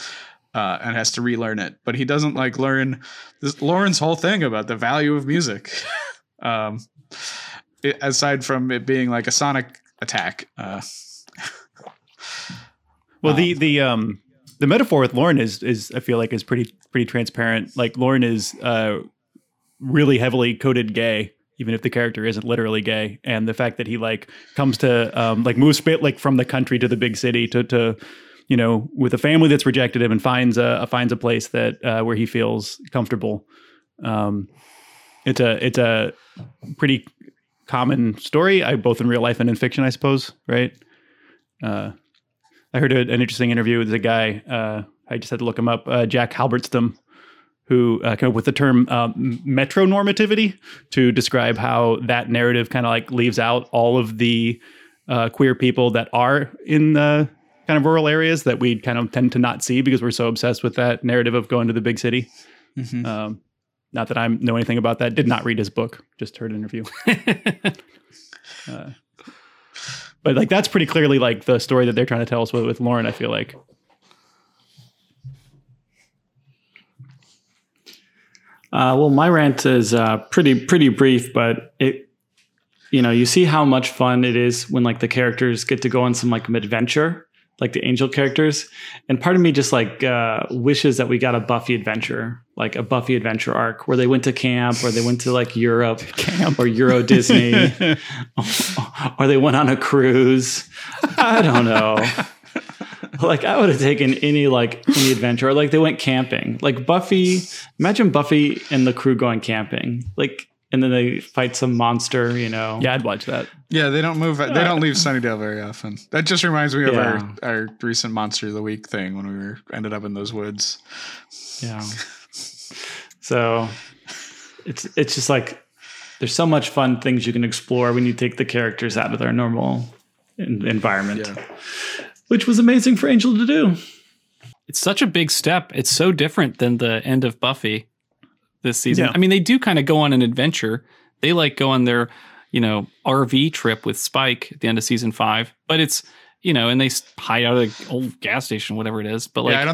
Uh, and has to relearn it, but he doesn't like learn this Lorne's whole thing about the value of music. um, it, aside from it being like a sonic attack, uh, Well, the the um the metaphor with Lorne is is I feel like is pretty pretty transparent. Like Lorne is uh really heavily coded gay, even if the character isn't literally gay, and the fact that he like comes to um like moves like from the country to the big city to to you know with a family that's rejected him and finds a finds a place that uh, where he feels comfortable. Um, it's a it's a pretty common story, I both in real life and in fiction, I suppose. Right. Uh, I heard a, an interesting interview with a guy. Uh, I just had to look him up. Uh, Jack Halberstam, who uh, came up with the term um, metronormativity to describe how that narrative kind of like leaves out all of the uh, queer people that are in the kind of rural areas that we kind of tend to not see because we're so obsessed with that narrative of going to the big city. mhm. Um, not that I know anything about that. Did not read his book. Just heard an interview. uh, but like that's pretty clearly like the story that they're trying to tell us with, with Lorne. I feel like. Uh, well, my rant is uh, pretty pretty brief, but it, you know, you see how much fun it is when like the characters get to go on some like adventure, like the angel characters, and part of me just like uh, wishes that we got a Buffy adventure, like a Buffy adventure arc where they went to camp or they went to like Europe Camp. or Euro Disney, or they went on a cruise. I don't know. like I would have taken any like any adventure, or like they went camping. Like Buffy, imagine Buffy and the crew going camping, like, and then they fight some monster. You know, Yeah, I'd watch that. Yeah, they don't move. They don't leave Sunnydale very often. That just reminds me of Yeah. our, our recent Monster of the Week thing when we were ended up in those woods. yeah. So it's it's just like there's so much fun things you can explore when you take the characters out of their normal environment, Yeah. Which was amazing for Angel to do. it's such a big step. It's so different than the end of Buffy this season. Yeah. I mean, they do kind of go on an adventure. They like go on their, you know, RV trip with Spike at the end of season five, but it's, you know, and they hide out of the old gas station, whatever it is. But like, yeah, I don't